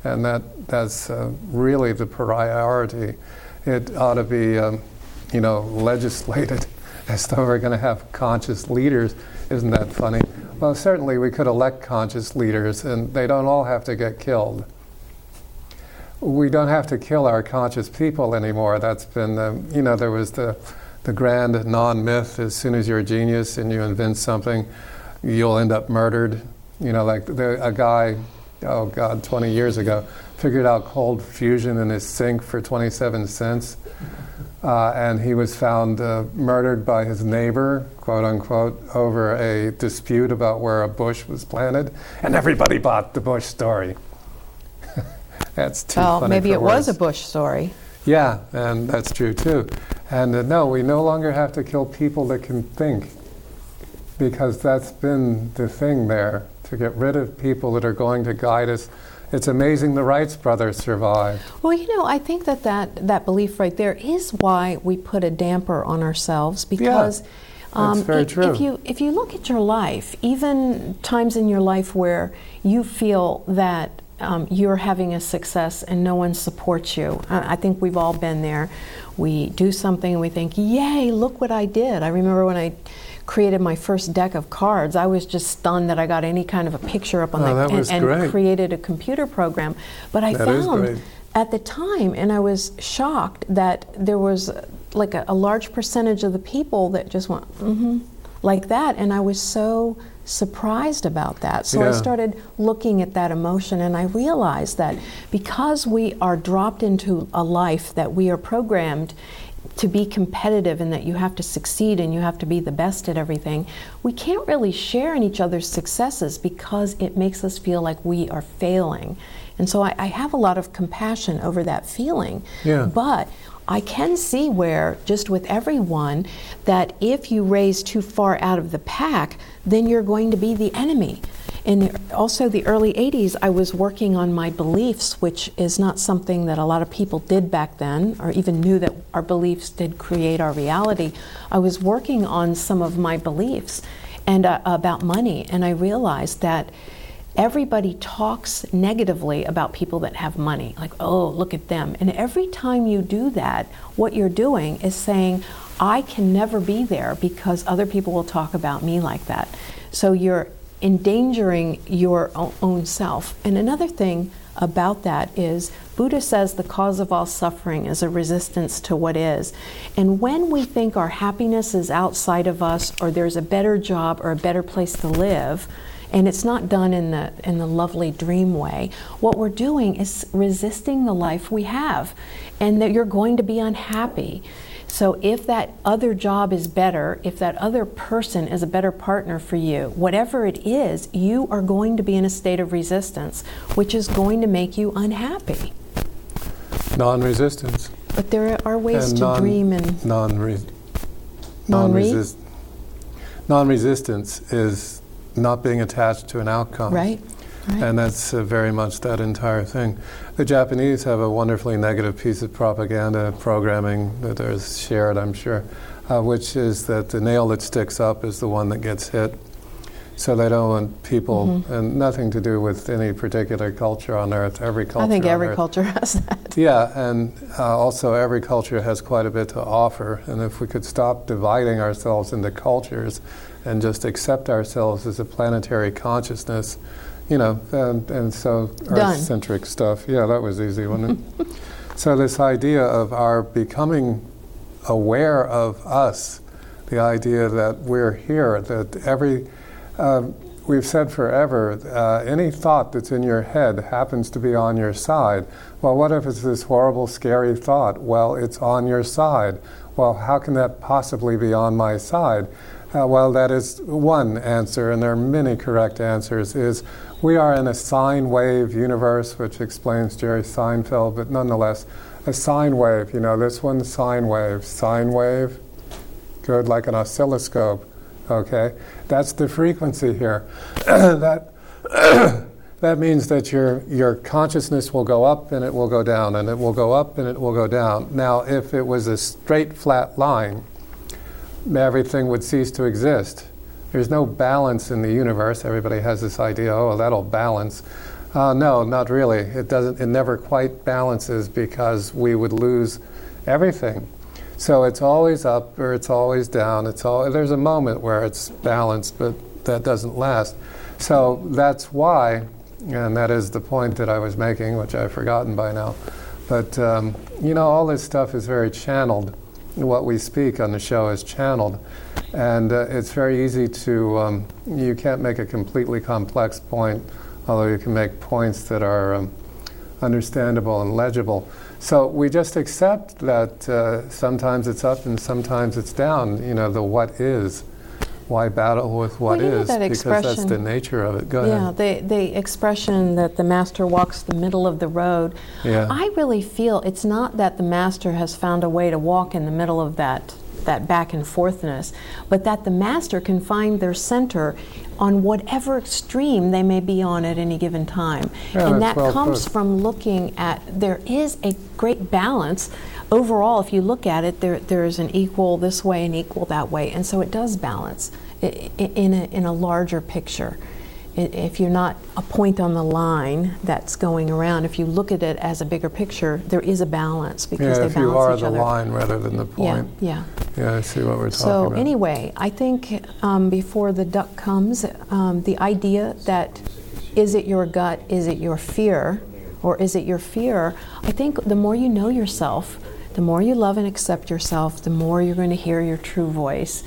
[SPEAKER 1] and that that's uh, really the priority. It ought to be, um, you know, legislated <laughs> as though we're going to have conscious leaders. Isn't that funny? Well, certainly we could elect conscious leaders, and they don't all have to get killed. We don't have to kill our conscious people anymore. That's been, um, you know, there was the the grand non myth. As soon as you're a genius and you invent something, you'll end up murdered. You know, like the, a guy, oh God, 20 years ago, figured out cold fusion in his sink for 27 cents. Uh, and he was found uh, murdered by his neighbor, quote unquote, over a dispute about where a bush was planted. And everybody bought the Bush story. That's too
[SPEAKER 2] well,
[SPEAKER 1] funny
[SPEAKER 2] maybe it
[SPEAKER 1] words.
[SPEAKER 2] was a Bush story.
[SPEAKER 1] Yeah, and that's true too. And uh, no, we no longer have to kill people that can think because that's been the thing there to get rid of people that are going to guide us. It's amazing the Wrights brothers survived.
[SPEAKER 2] Well, you know, I think that that, that belief right there is why we put a damper on ourselves because. um,
[SPEAKER 1] very
[SPEAKER 2] i-
[SPEAKER 1] true.
[SPEAKER 2] If you if you look at your life, even times in your life where you feel that um, you're having a success and no one supports you, I, I think we've all been there. We do something and we think, "Yay! Look what I did!" I remember when I created my first deck of cards. I was just stunned that I got any kind of a picture up on
[SPEAKER 1] Oh,
[SPEAKER 2] the
[SPEAKER 1] that
[SPEAKER 2] and, and created a computer program. But I
[SPEAKER 1] That
[SPEAKER 2] found at the time, and I was shocked that there was like a, a large percentage of the people that just went, mm-hmm, like that. And I was so surprised about that. So I started looking at that emotion, and I realized that because we are dropped into a life that we are programmed to be competitive and that you have to succeed and you have to be the best at everything, we can't really share in each other's successes because it makes us feel like we are failing. And so I, I have a lot of compassion over that feeling.
[SPEAKER 1] Yeah.
[SPEAKER 2] But I can see where, just with everyone, that if you raise too far out of the pack, then you're going to be the enemy. In also the early 80s, I was working on my beliefs, which is not something that a lot of people did back then, or even knew that our beliefs did create our reality. I was working on some of my beliefs and uh, about money, and I realized that everybody talks negatively about people that have money. Like oh look at them. And every time you do that what you're doing is saying i can never be there because other people will talk about me like that. So you're endangering your own self. And another thing about that is Buddha says the cause of all suffering is a resistance to what is. And when we think our happiness is outside of us or there's a better job or a better place to live, and it's not done in the in the lovely dream way, what we're doing is resisting the life we have and that you're going to be unhappy. So if that other job is better, if that other person is a better partner for you, whatever it is, you are going to be in a state of resistance, which is going to make you unhappy.
[SPEAKER 1] Non resistance.
[SPEAKER 2] But there are ways
[SPEAKER 1] And
[SPEAKER 2] to
[SPEAKER 1] non-
[SPEAKER 2] dream and
[SPEAKER 1] non
[SPEAKER 2] non-read,
[SPEAKER 1] non-resist, non-resistance is not being attached to an outcome.
[SPEAKER 2] right? Right.
[SPEAKER 1] And that's uh, very much that entire thing. The Japanese have a wonderfully negative piece of propaganda programming that is shared, I'm sure, uh, which is that the nail that sticks up is the one that gets hit. So they don't want people,
[SPEAKER 2] Mhm.
[SPEAKER 1] and nothing to do with any particular culture on earth. Every culture.
[SPEAKER 2] I think every
[SPEAKER 1] earth
[SPEAKER 2] culture has that.
[SPEAKER 1] yeah, and uh, also every culture has quite a bit to offer. And if we could stop dividing ourselves into cultures and just accept ourselves as a planetary consciousness, you know, and, and so Earth centric stuff. Yeah, that was easy, wasn't it? <laughs> so, this idea of our becoming aware of us, the idea that we're here, that every um, we've said forever, uh, any thought that's in your head happens to be on your side. Well, what if it's this horrible, scary thought? Well, it's on your side. Well, how can that possibly be on my side? Uh, well, that is one answer, and there are many correct answers. Is we are in a sine wave universe, which explains Jerry Seinfeld, but nonetheless, a sine wave. You know, this one sine wave, sine wave, good, like an oscilloscope. Okay, that's the frequency here. <coughs> that <coughs> that means that your your consciousness will go up and it will go down and it will go up and it will go down. Now, if it was a straight flat line, everything would cease to exist. There's no balance in the universe. Everybody has this idea, oh, that'll balance. Uh, no, not really. It doesn't. It never quite balances because we would lose everything. So it's always up or it's always down. It's all, there's a moment where it's balanced, but that doesn't last. So that's why, and that is the point that I was making, which I've forgotten by now. But um, you know, all this stuff is very channeled. What we speak on the show is channeled, and uh, it's very easy to. Um, you can't make a completely complex point, although you can make points that are um, understandable and legible. So we just accept that uh, sometimes it's up and sometimes it's down. You know, the what is. Why battle with what
[SPEAKER 2] Well,
[SPEAKER 1] is?
[SPEAKER 2] that
[SPEAKER 1] because that's the nature of it. Go
[SPEAKER 2] Yeah,
[SPEAKER 1] ahead.
[SPEAKER 2] the, the expression that the master walks the middle of the road,
[SPEAKER 1] Yeah.
[SPEAKER 2] I really feel it's not that the master has found a way to walk in the middle of that, that back and forthness, but that the master can find their center on whatever extreme they may be on at any given time.
[SPEAKER 1] Yeah,
[SPEAKER 2] and that
[SPEAKER 1] well
[SPEAKER 2] comes
[SPEAKER 1] put.
[SPEAKER 2] from looking at, there is a great balance. Overall, if you look at it, there, there is an equal this way and equal that way, and so it does balance in a, in a larger picture. If you're not a point on the line that's going around, if you look at it as a bigger picture, there is a balance because
[SPEAKER 1] Yeah,
[SPEAKER 2] they
[SPEAKER 1] if
[SPEAKER 2] balance
[SPEAKER 1] you are
[SPEAKER 2] each
[SPEAKER 1] the
[SPEAKER 2] other.
[SPEAKER 1] line rather than the
[SPEAKER 2] Yeah,
[SPEAKER 1] point.
[SPEAKER 2] yeah.
[SPEAKER 1] Yeah, I see what we're talking
[SPEAKER 2] So
[SPEAKER 1] about.
[SPEAKER 2] So anyway, I think um, before the duck comes, um, the idea that is it your gut, is it your fear, or is it your fear? I think the more you know yourself, the more you love and accept yourself, the more you're going to hear your true voice.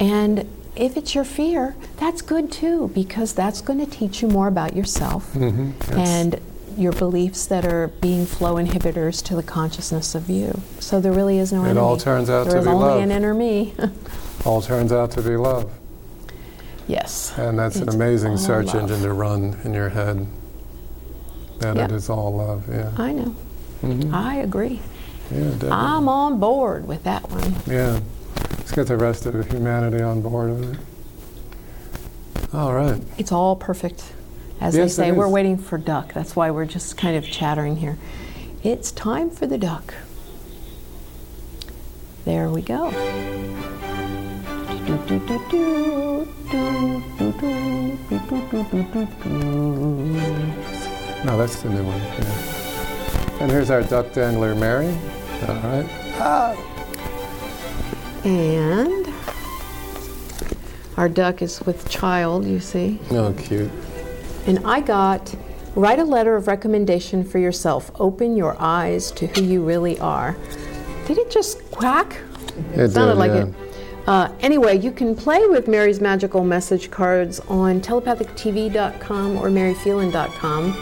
[SPEAKER 2] And if it's your fear, that's good too, because that's going to teach you more about yourself
[SPEAKER 1] Mhm, yes.
[SPEAKER 2] and your beliefs that are being flow inhibitors to the consciousness of you. So there really is no
[SPEAKER 1] It
[SPEAKER 2] enemy.
[SPEAKER 1] all turns out
[SPEAKER 2] There
[SPEAKER 1] to
[SPEAKER 2] is
[SPEAKER 1] be
[SPEAKER 2] only an inner me. <laughs>
[SPEAKER 1] All turns out to be love.
[SPEAKER 2] yes.
[SPEAKER 1] And that's an amazing search
[SPEAKER 2] love.
[SPEAKER 1] engine to run in your head. That it
[SPEAKER 2] Yeah.
[SPEAKER 1] is all love, yeah.
[SPEAKER 2] I know.
[SPEAKER 1] Mhm.
[SPEAKER 2] I agree.
[SPEAKER 1] Yeah, definitely.
[SPEAKER 2] I'm on board with that one.
[SPEAKER 1] Yeah. Let's get the rest of humanity on board with it. All right.
[SPEAKER 2] It's all perfect. As
[SPEAKER 1] Yes,
[SPEAKER 2] they say, we're waiting for duck. That's why we're just kind of chattering here. It's time for the duck. There we go.
[SPEAKER 1] No, that's the new one. Yeah. And here's our duck dangler, Mary. All right.
[SPEAKER 2] And our duck is with child, you see.
[SPEAKER 1] Oh, cute.
[SPEAKER 2] And I got write a letter of recommendation for yourself. Open your eyes to who you really are. Did it just quack?
[SPEAKER 1] It
[SPEAKER 2] sounded
[SPEAKER 1] did,
[SPEAKER 2] like
[SPEAKER 1] yeah.
[SPEAKER 2] it. Uh, anyway, you can play with Mary's magical message cards on telepathictv.com or maryphelan.com.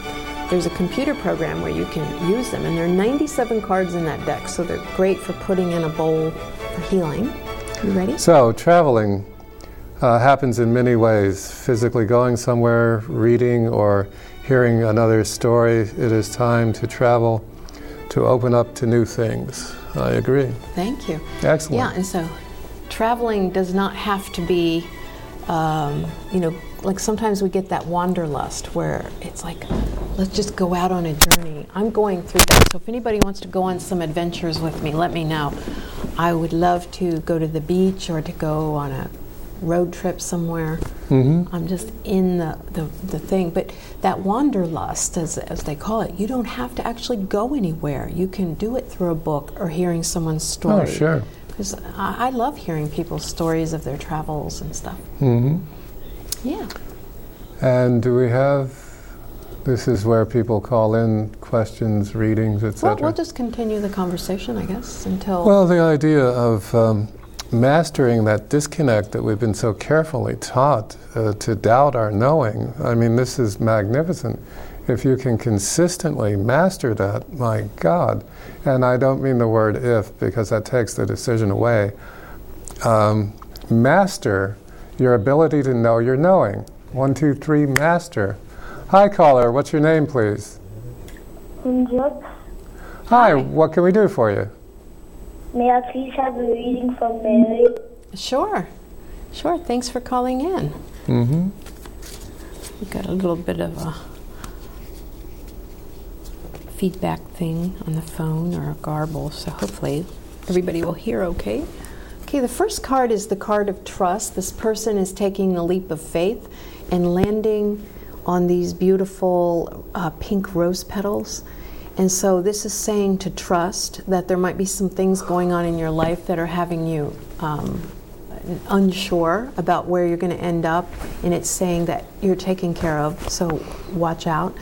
[SPEAKER 2] There's a computer program where you can use them, and there are 97 cards in that deck, so they're great for putting in a bowl for healing. You ready?
[SPEAKER 1] So, traveling uh, happens in many ways physically going somewhere, reading, or hearing another story. It is time to travel, to open up to new things. I agree.
[SPEAKER 2] Thank you.
[SPEAKER 1] Excellent.
[SPEAKER 2] Yeah, and so traveling does not have to be, um, you know, like sometimes we get that wanderlust where it's like, let's just go out on a journey. I'm going through that. So if anybody wants to go on some adventures with me, let me know. I would love to go to the beach or to go on a road trip somewhere.
[SPEAKER 1] hmm
[SPEAKER 2] I'm just in the, the, the thing. But that wanderlust, as, as they call it, you don't have to actually go anywhere. You can do it through a book or hearing someone's story.
[SPEAKER 1] Oh, sure.
[SPEAKER 2] Because I, I love hearing people's stories of their travels and stuff.
[SPEAKER 1] hmm
[SPEAKER 2] Yeah.
[SPEAKER 1] And do we have? This is where people call in questions, readings, etc.
[SPEAKER 2] Well, we'll just continue the conversation, I guess, until.
[SPEAKER 1] Well, the idea of um, mastering that disconnect that we've been so carefully taught uh, to doubt our knowing, I mean, this is magnificent. If you can consistently master that, my God, and I don't mean the word if because that takes the decision away, um, master your ability to know your knowing. One, two, three, master. Hi, caller, what's your name, please?
[SPEAKER 5] Kunjot,
[SPEAKER 1] Hi, what can we do for you?
[SPEAKER 5] may I please have a reading from Mary?
[SPEAKER 2] Sure. Sure. Thanks for calling in.
[SPEAKER 1] Mm-hmm.
[SPEAKER 2] We've got a little bit of a feedback thing on the phone or a garble, so hopefully everybody will hear okay. Okay, the first card is the card of trust. This person is taking the leap of faith and landing on these beautiful uh, pink rose petals. And so this is saying to trust that there might be some things going on in your life that are having you um, unsure about where you're going to end up, and it's saying that you're taken care of, so watch out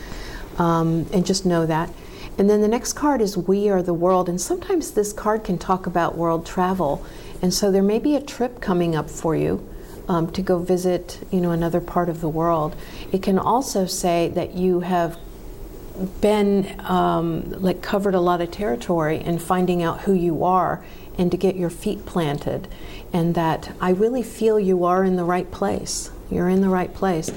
[SPEAKER 2] um, and just know that. And then the next card is We Are the World, and sometimes this card can talk about world travel. And so there may be a trip coming up for you um, to go visit, you know, another part of the world. It can also say that you have been um, like covered a lot of territory and finding out who you are and to get your feet planted and that I really feel you are in the right place. You're in the right place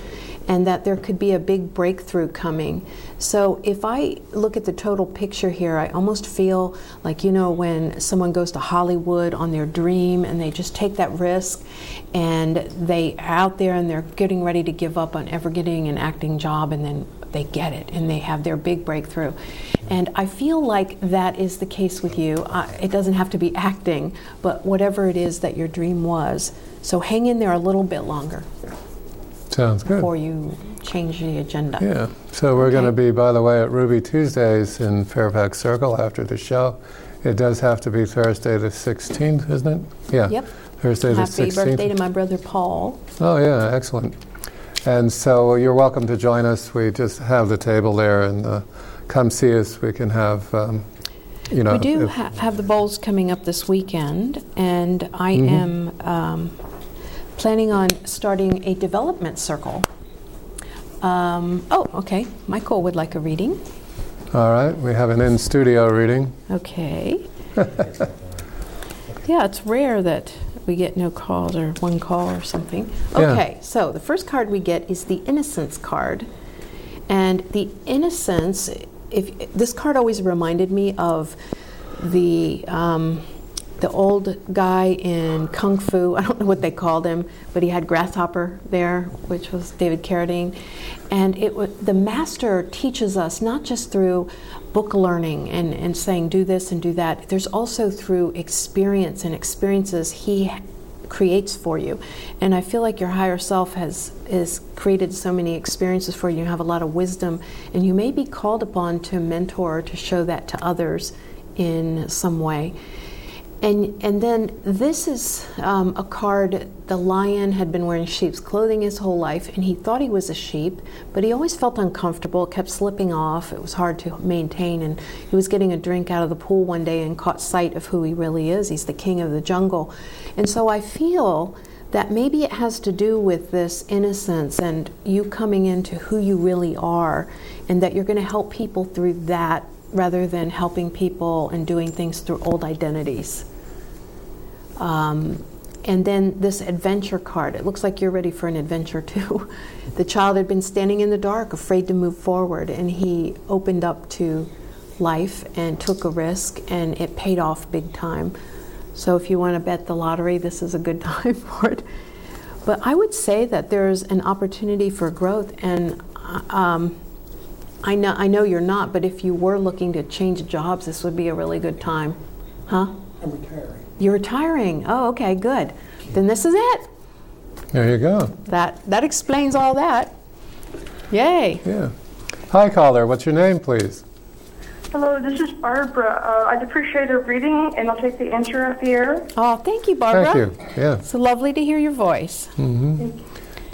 [SPEAKER 2] and that there could be a big breakthrough coming. So if I look at the total picture here, I almost feel like you know when someone goes to Hollywood on their dream and they just take that risk and they are out there and they're getting ready to give up on ever getting an acting job and then they get it and they have their big breakthrough. And I feel like that is the case with you. Uh, it doesn't have to be acting, but whatever it is that your dream was. So hang in there a little bit longer
[SPEAKER 1] Sounds good.
[SPEAKER 2] before you change the agenda.
[SPEAKER 1] Yeah. So we're going to be, by the way, at Ruby Tuesdays in Fairfax Circle after the show. It does have to be Thursday the 16th, isn't it? Yeah.
[SPEAKER 2] Yep.
[SPEAKER 1] Thursday the
[SPEAKER 2] Happy
[SPEAKER 1] 16th.
[SPEAKER 2] birthday to my brother Paul.
[SPEAKER 1] Oh, yeah, excellent. And so you're welcome to join us. We just have the table there and uh, come see us. We can have, um, you know.
[SPEAKER 2] we do ha- have the bowls coming up this weekend, and I
[SPEAKER 1] Mhm.
[SPEAKER 2] am um, planning on starting a development circle. Um, oh, okay. Michael would like a reading.
[SPEAKER 1] all right. We have an in studio reading.
[SPEAKER 2] Okay. <laughs> yeah, it's rare that we get no calls or one call or something.
[SPEAKER 1] Yeah.
[SPEAKER 2] Okay, so the first card we get is the innocence card. And the innocence, if this card always reminded me of the um, the old guy in Kung Fu. I don't know what they called him, but he had Grasshopper there, which was David Carradine. And it wa the master teaches us not just through book learning and, and saying do this and do that. There's also through experience and experiences he creates for you. And I feel like your higher self has is created so many experiences for you. You have a lot of wisdom, and you may be called upon to mentor to show that to others in some way. And and then this is um, a card. The lion had been wearing sheep's clothing his whole life, and he thought he was a sheep, but he always felt uncomfortable. It kept slipping off. It was hard to maintain. And he was getting a drink out of the pool one day and caught sight of who he really is. He's the king of the jungle, and so I feel that maybe it has to do with this innocence and you coming into who you really are, and that you're going to help people through that rather than helping people and doing things through old identities. Um, and then this adventure card. It looks like you're ready for an adventure <laughs> too. the child had been standing in the dark, afraid to move forward, and he opened up to life and took a risk, and it paid off big time. So if you want to bet the lottery, this is a good <laughs> time for it. But I would say that there's an opportunity for growth, and um, I know I know you're not. But if you were looking to change jobs, this would be a really good time, huh?
[SPEAKER 6] I'm retiring.
[SPEAKER 2] You're retiring. Oh, okay, good. Then this is it.
[SPEAKER 1] There you go.
[SPEAKER 2] That that explains all that. Yay.
[SPEAKER 1] Yeah. Hi, caller. What's your name, please?
[SPEAKER 7] Hello, this is Barbara. Uh, I'd appreciate a reading, and I'll take the answer off the air.
[SPEAKER 2] Oh, thank you, Barbara.
[SPEAKER 1] Thank you. Yeah.
[SPEAKER 2] So lovely to hear your voice.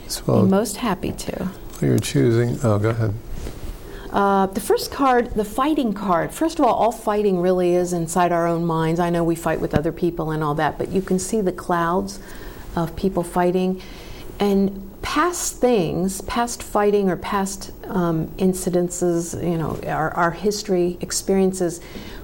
[SPEAKER 1] So,
[SPEAKER 2] I'm most happy to.
[SPEAKER 1] you're choosing. Oh, go ahead.
[SPEAKER 2] Uh, the first card, the fighting card. First of all, all fighting really is inside our own minds. I know we fight with other people and all that, but you can see the clouds of people fighting. And past things, past fighting or past um, incidences, you know, our, our history, experiences,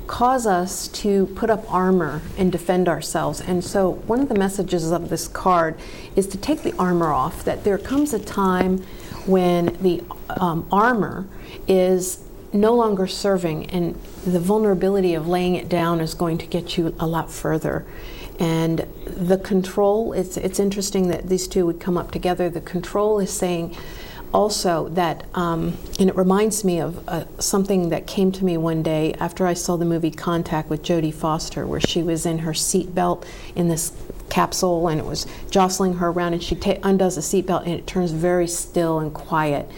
[SPEAKER 2] cause us to put up armor and defend ourselves. And so, one of the messages of this card is to take the armor off, that there comes a time when the um, armor is no longer serving, and the vulnerability of laying it down is going to get you a lot further. And the control, it's, it's interesting that these two would come up together. The control is saying also that, um, and it reminds me of uh, something that came to me one day after I saw the movie Contact with Jodie Foster, where she was in her seatbelt in this capsule and it was jostling her around, and she ta- undoes the seatbelt and it turns very still and quiet.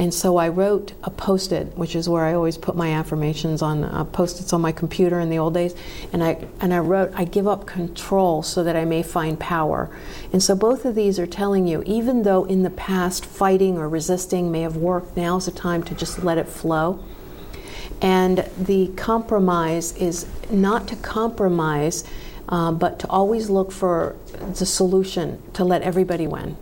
[SPEAKER 2] And so I wrote a post it, which is where I always put my affirmations on uh, post its on my computer in the old days. And I, and I wrote, I give up control so that I may find power. And so both of these are telling you, even though in the past fighting or resisting may have worked, now's the time to just let it flow. And the compromise is not to compromise, uh, but to always look for the solution to let everybody win.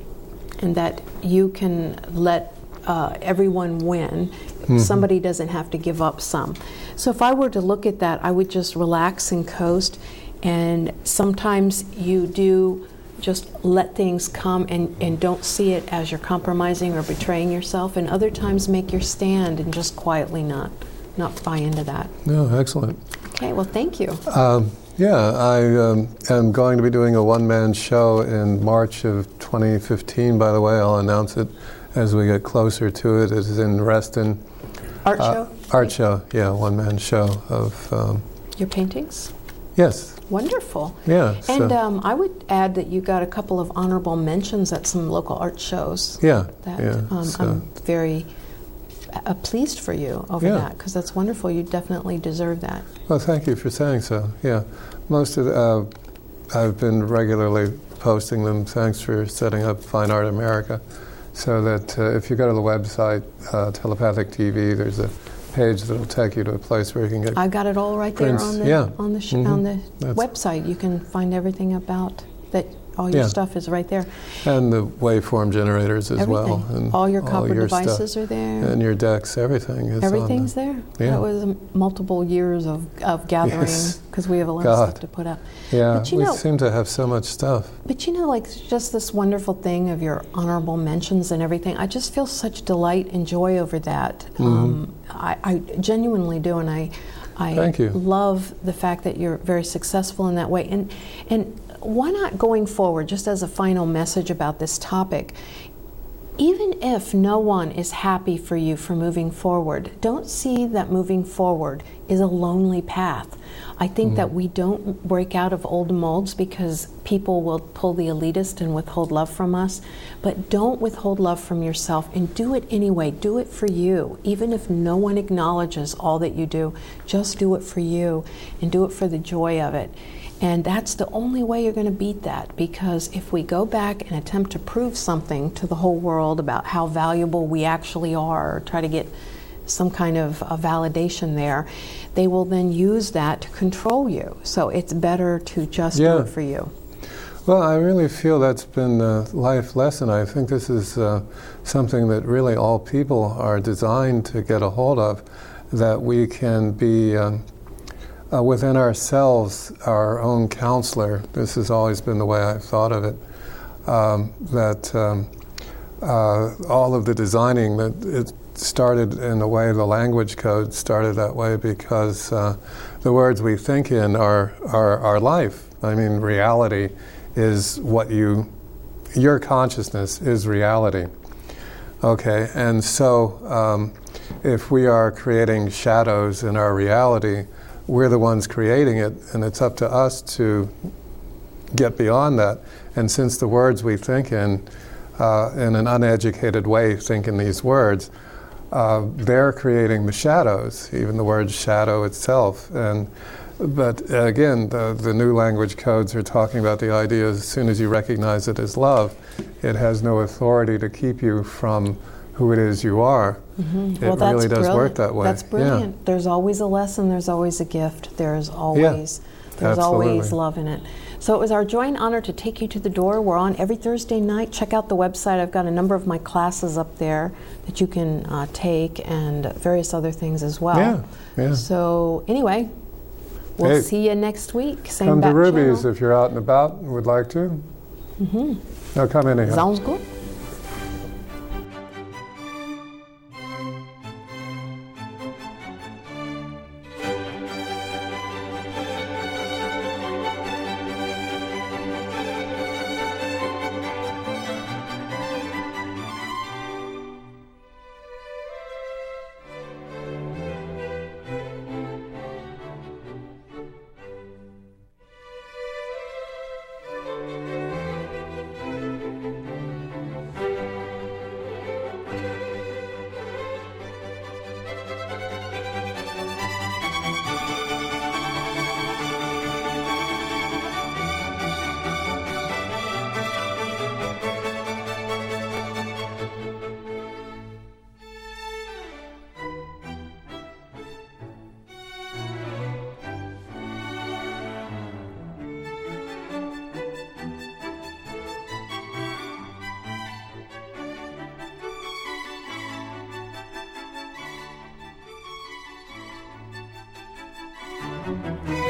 [SPEAKER 2] And that you can let uh, everyone win. Somebody doesn't have to give up some. So if I were to look at that, I would just relax and coast. And sometimes you do just let things come and, and don't see it as you're compromising or betraying yourself. And other times make your stand and just quietly not not buy into that.
[SPEAKER 1] No, excellent.
[SPEAKER 2] Okay, well, thank you.
[SPEAKER 1] Um, yeah, I um, am going to be doing a one man show in March of 2015, by the way. I'll announce it as we get closer to it. It is in Reston.
[SPEAKER 2] Art
[SPEAKER 1] Uh,
[SPEAKER 2] show?
[SPEAKER 1] Art show, yeah, one man show of, um,
[SPEAKER 2] Your paintings?
[SPEAKER 1] yes,
[SPEAKER 2] Wonderful.
[SPEAKER 1] yeah.
[SPEAKER 2] And
[SPEAKER 1] so,
[SPEAKER 2] um, I would add that you got a couple of honorable mentions at some local art shows.
[SPEAKER 1] yeah,
[SPEAKER 2] That
[SPEAKER 1] yeah.
[SPEAKER 2] um,
[SPEAKER 1] so,
[SPEAKER 2] I'm very uh, pleased for you over
[SPEAKER 1] Yeah.
[SPEAKER 2] that because that's wonderful. You definitely deserve that.
[SPEAKER 1] well, thank you for saying so. Yeah, most of the, uh, I've been regularly posting them. Thanks for setting up Fine Art America. So that uh, if you go to the website, uh, Telepathic TV, there's a page that'll take you to a place where you can get
[SPEAKER 2] I got it all right there on the
[SPEAKER 1] yeah.
[SPEAKER 2] on the sh-
[SPEAKER 1] Mhm.
[SPEAKER 2] on the
[SPEAKER 1] That's-
[SPEAKER 2] website. You can find everything about that. All your
[SPEAKER 1] Yeah.
[SPEAKER 2] stuff is right there.
[SPEAKER 1] and the waveform generators as
[SPEAKER 2] everything.
[SPEAKER 1] well, and
[SPEAKER 2] all your copper
[SPEAKER 1] stuff.
[SPEAKER 2] devices are there.
[SPEAKER 1] and your decks, everything is
[SPEAKER 2] Everything's
[SPEAKER 1] on
[SPEAKER 2] there.
[SPEAKER 1] Yeah.
[SPEAKER 2] That was multiple years of, of gathering
[SPEAKER 1] Yes.
[SPEAKER 2] because we have a lot of stuff to put up.
[SPEAKER 1] yeah.
[SPEAKER 2] But you
[SPEAKER 1] we
[SPEAKER 2] know-
[SPEAKER 1] seem to have so much stuff.
[SPEAKER 2] But you know, like just this wonderful thing of your honorable mentions and everything, I just feel such delight and joy over that. Um, I, I genuinely do, and I, I love the fact that you're very successful in that way. And and why not going forward, just as a final message about this topic? Even if no one is happy for you for moving forward, don't see that moving forward is a lonely path. I think that mm. we don't break out of old molds because people will pull the elitist and withhold love from us. But don't withhold love from yourself and do it anyway. Do it for you. Even if no one acknowledges all that you do, just do it for you and do it for the joy of it. And that's the only way you're going to beat that because if we go back and attempt to prove something to the whole world about how valuable we actually are, or try to get some kind of a validation there, they will then use that to control you. So it's better to just
[SPEAKER 1] Yeah.
[SPEAKER 2] do it for you.
[SPEAKER 1] Well, I really feel that's been a life lesson. I think this is uh, something that really all people are designed to get a hold of, that we can be um, uh, within ourselves our own counselor. This has always been the way I've thought of it. Um, that um, uh, all of the designing that it started in the way the language code started that way because uh, the words we think in are, are our life. I mean, reality is what you, your consciousness is reality. Okay, and so um, if we are creating shadows in our reality, we're the ones creating it, and it's up to us to get beyond that. And since the words we think in, uh, in an uneducated way, think in these words, uh, they're creating the shadows, even the word shadow itself. And but again, the, the new language codes are talking about the idea as soon as you recognize it as love, it has no authority to keep you from who it is you are.
[SPEAKER 2] Mm-hmm.
[SPEAKER 1] It
[SPEAKER 2] well,
[SPEAKER 1] really does
[SPEAKER 2] brilliant.
[SPEAKER 1] work that way.
[SPEAKER 2] That's
[SPEAKER 1] Yeah.
[SPEAKER 2] brilliant. There's always a lesson. There's always a gift. There's always there's always love in it. So it was our joy and honor to take you to the door. We're on every Thursday night. Check out the website. I've got a number of my classes up there that you can uh, take and various other things as well.
[SPEAKER 1] Yeah, yeah.
[SPEAKER 2] So anyway, we'll
[SPEAKER 1] Hey.
[SPEAKER 2] see you next week. Same
[SPEAKER 1] Come to Ruby's
[SPEAKER 2] channel.
[SPEAKER 1] if you're out and about and would like to. Mm-hmm. No, come anyhow.
[SPEAKER 2] Sounds good.
[SPEAKER 6] Música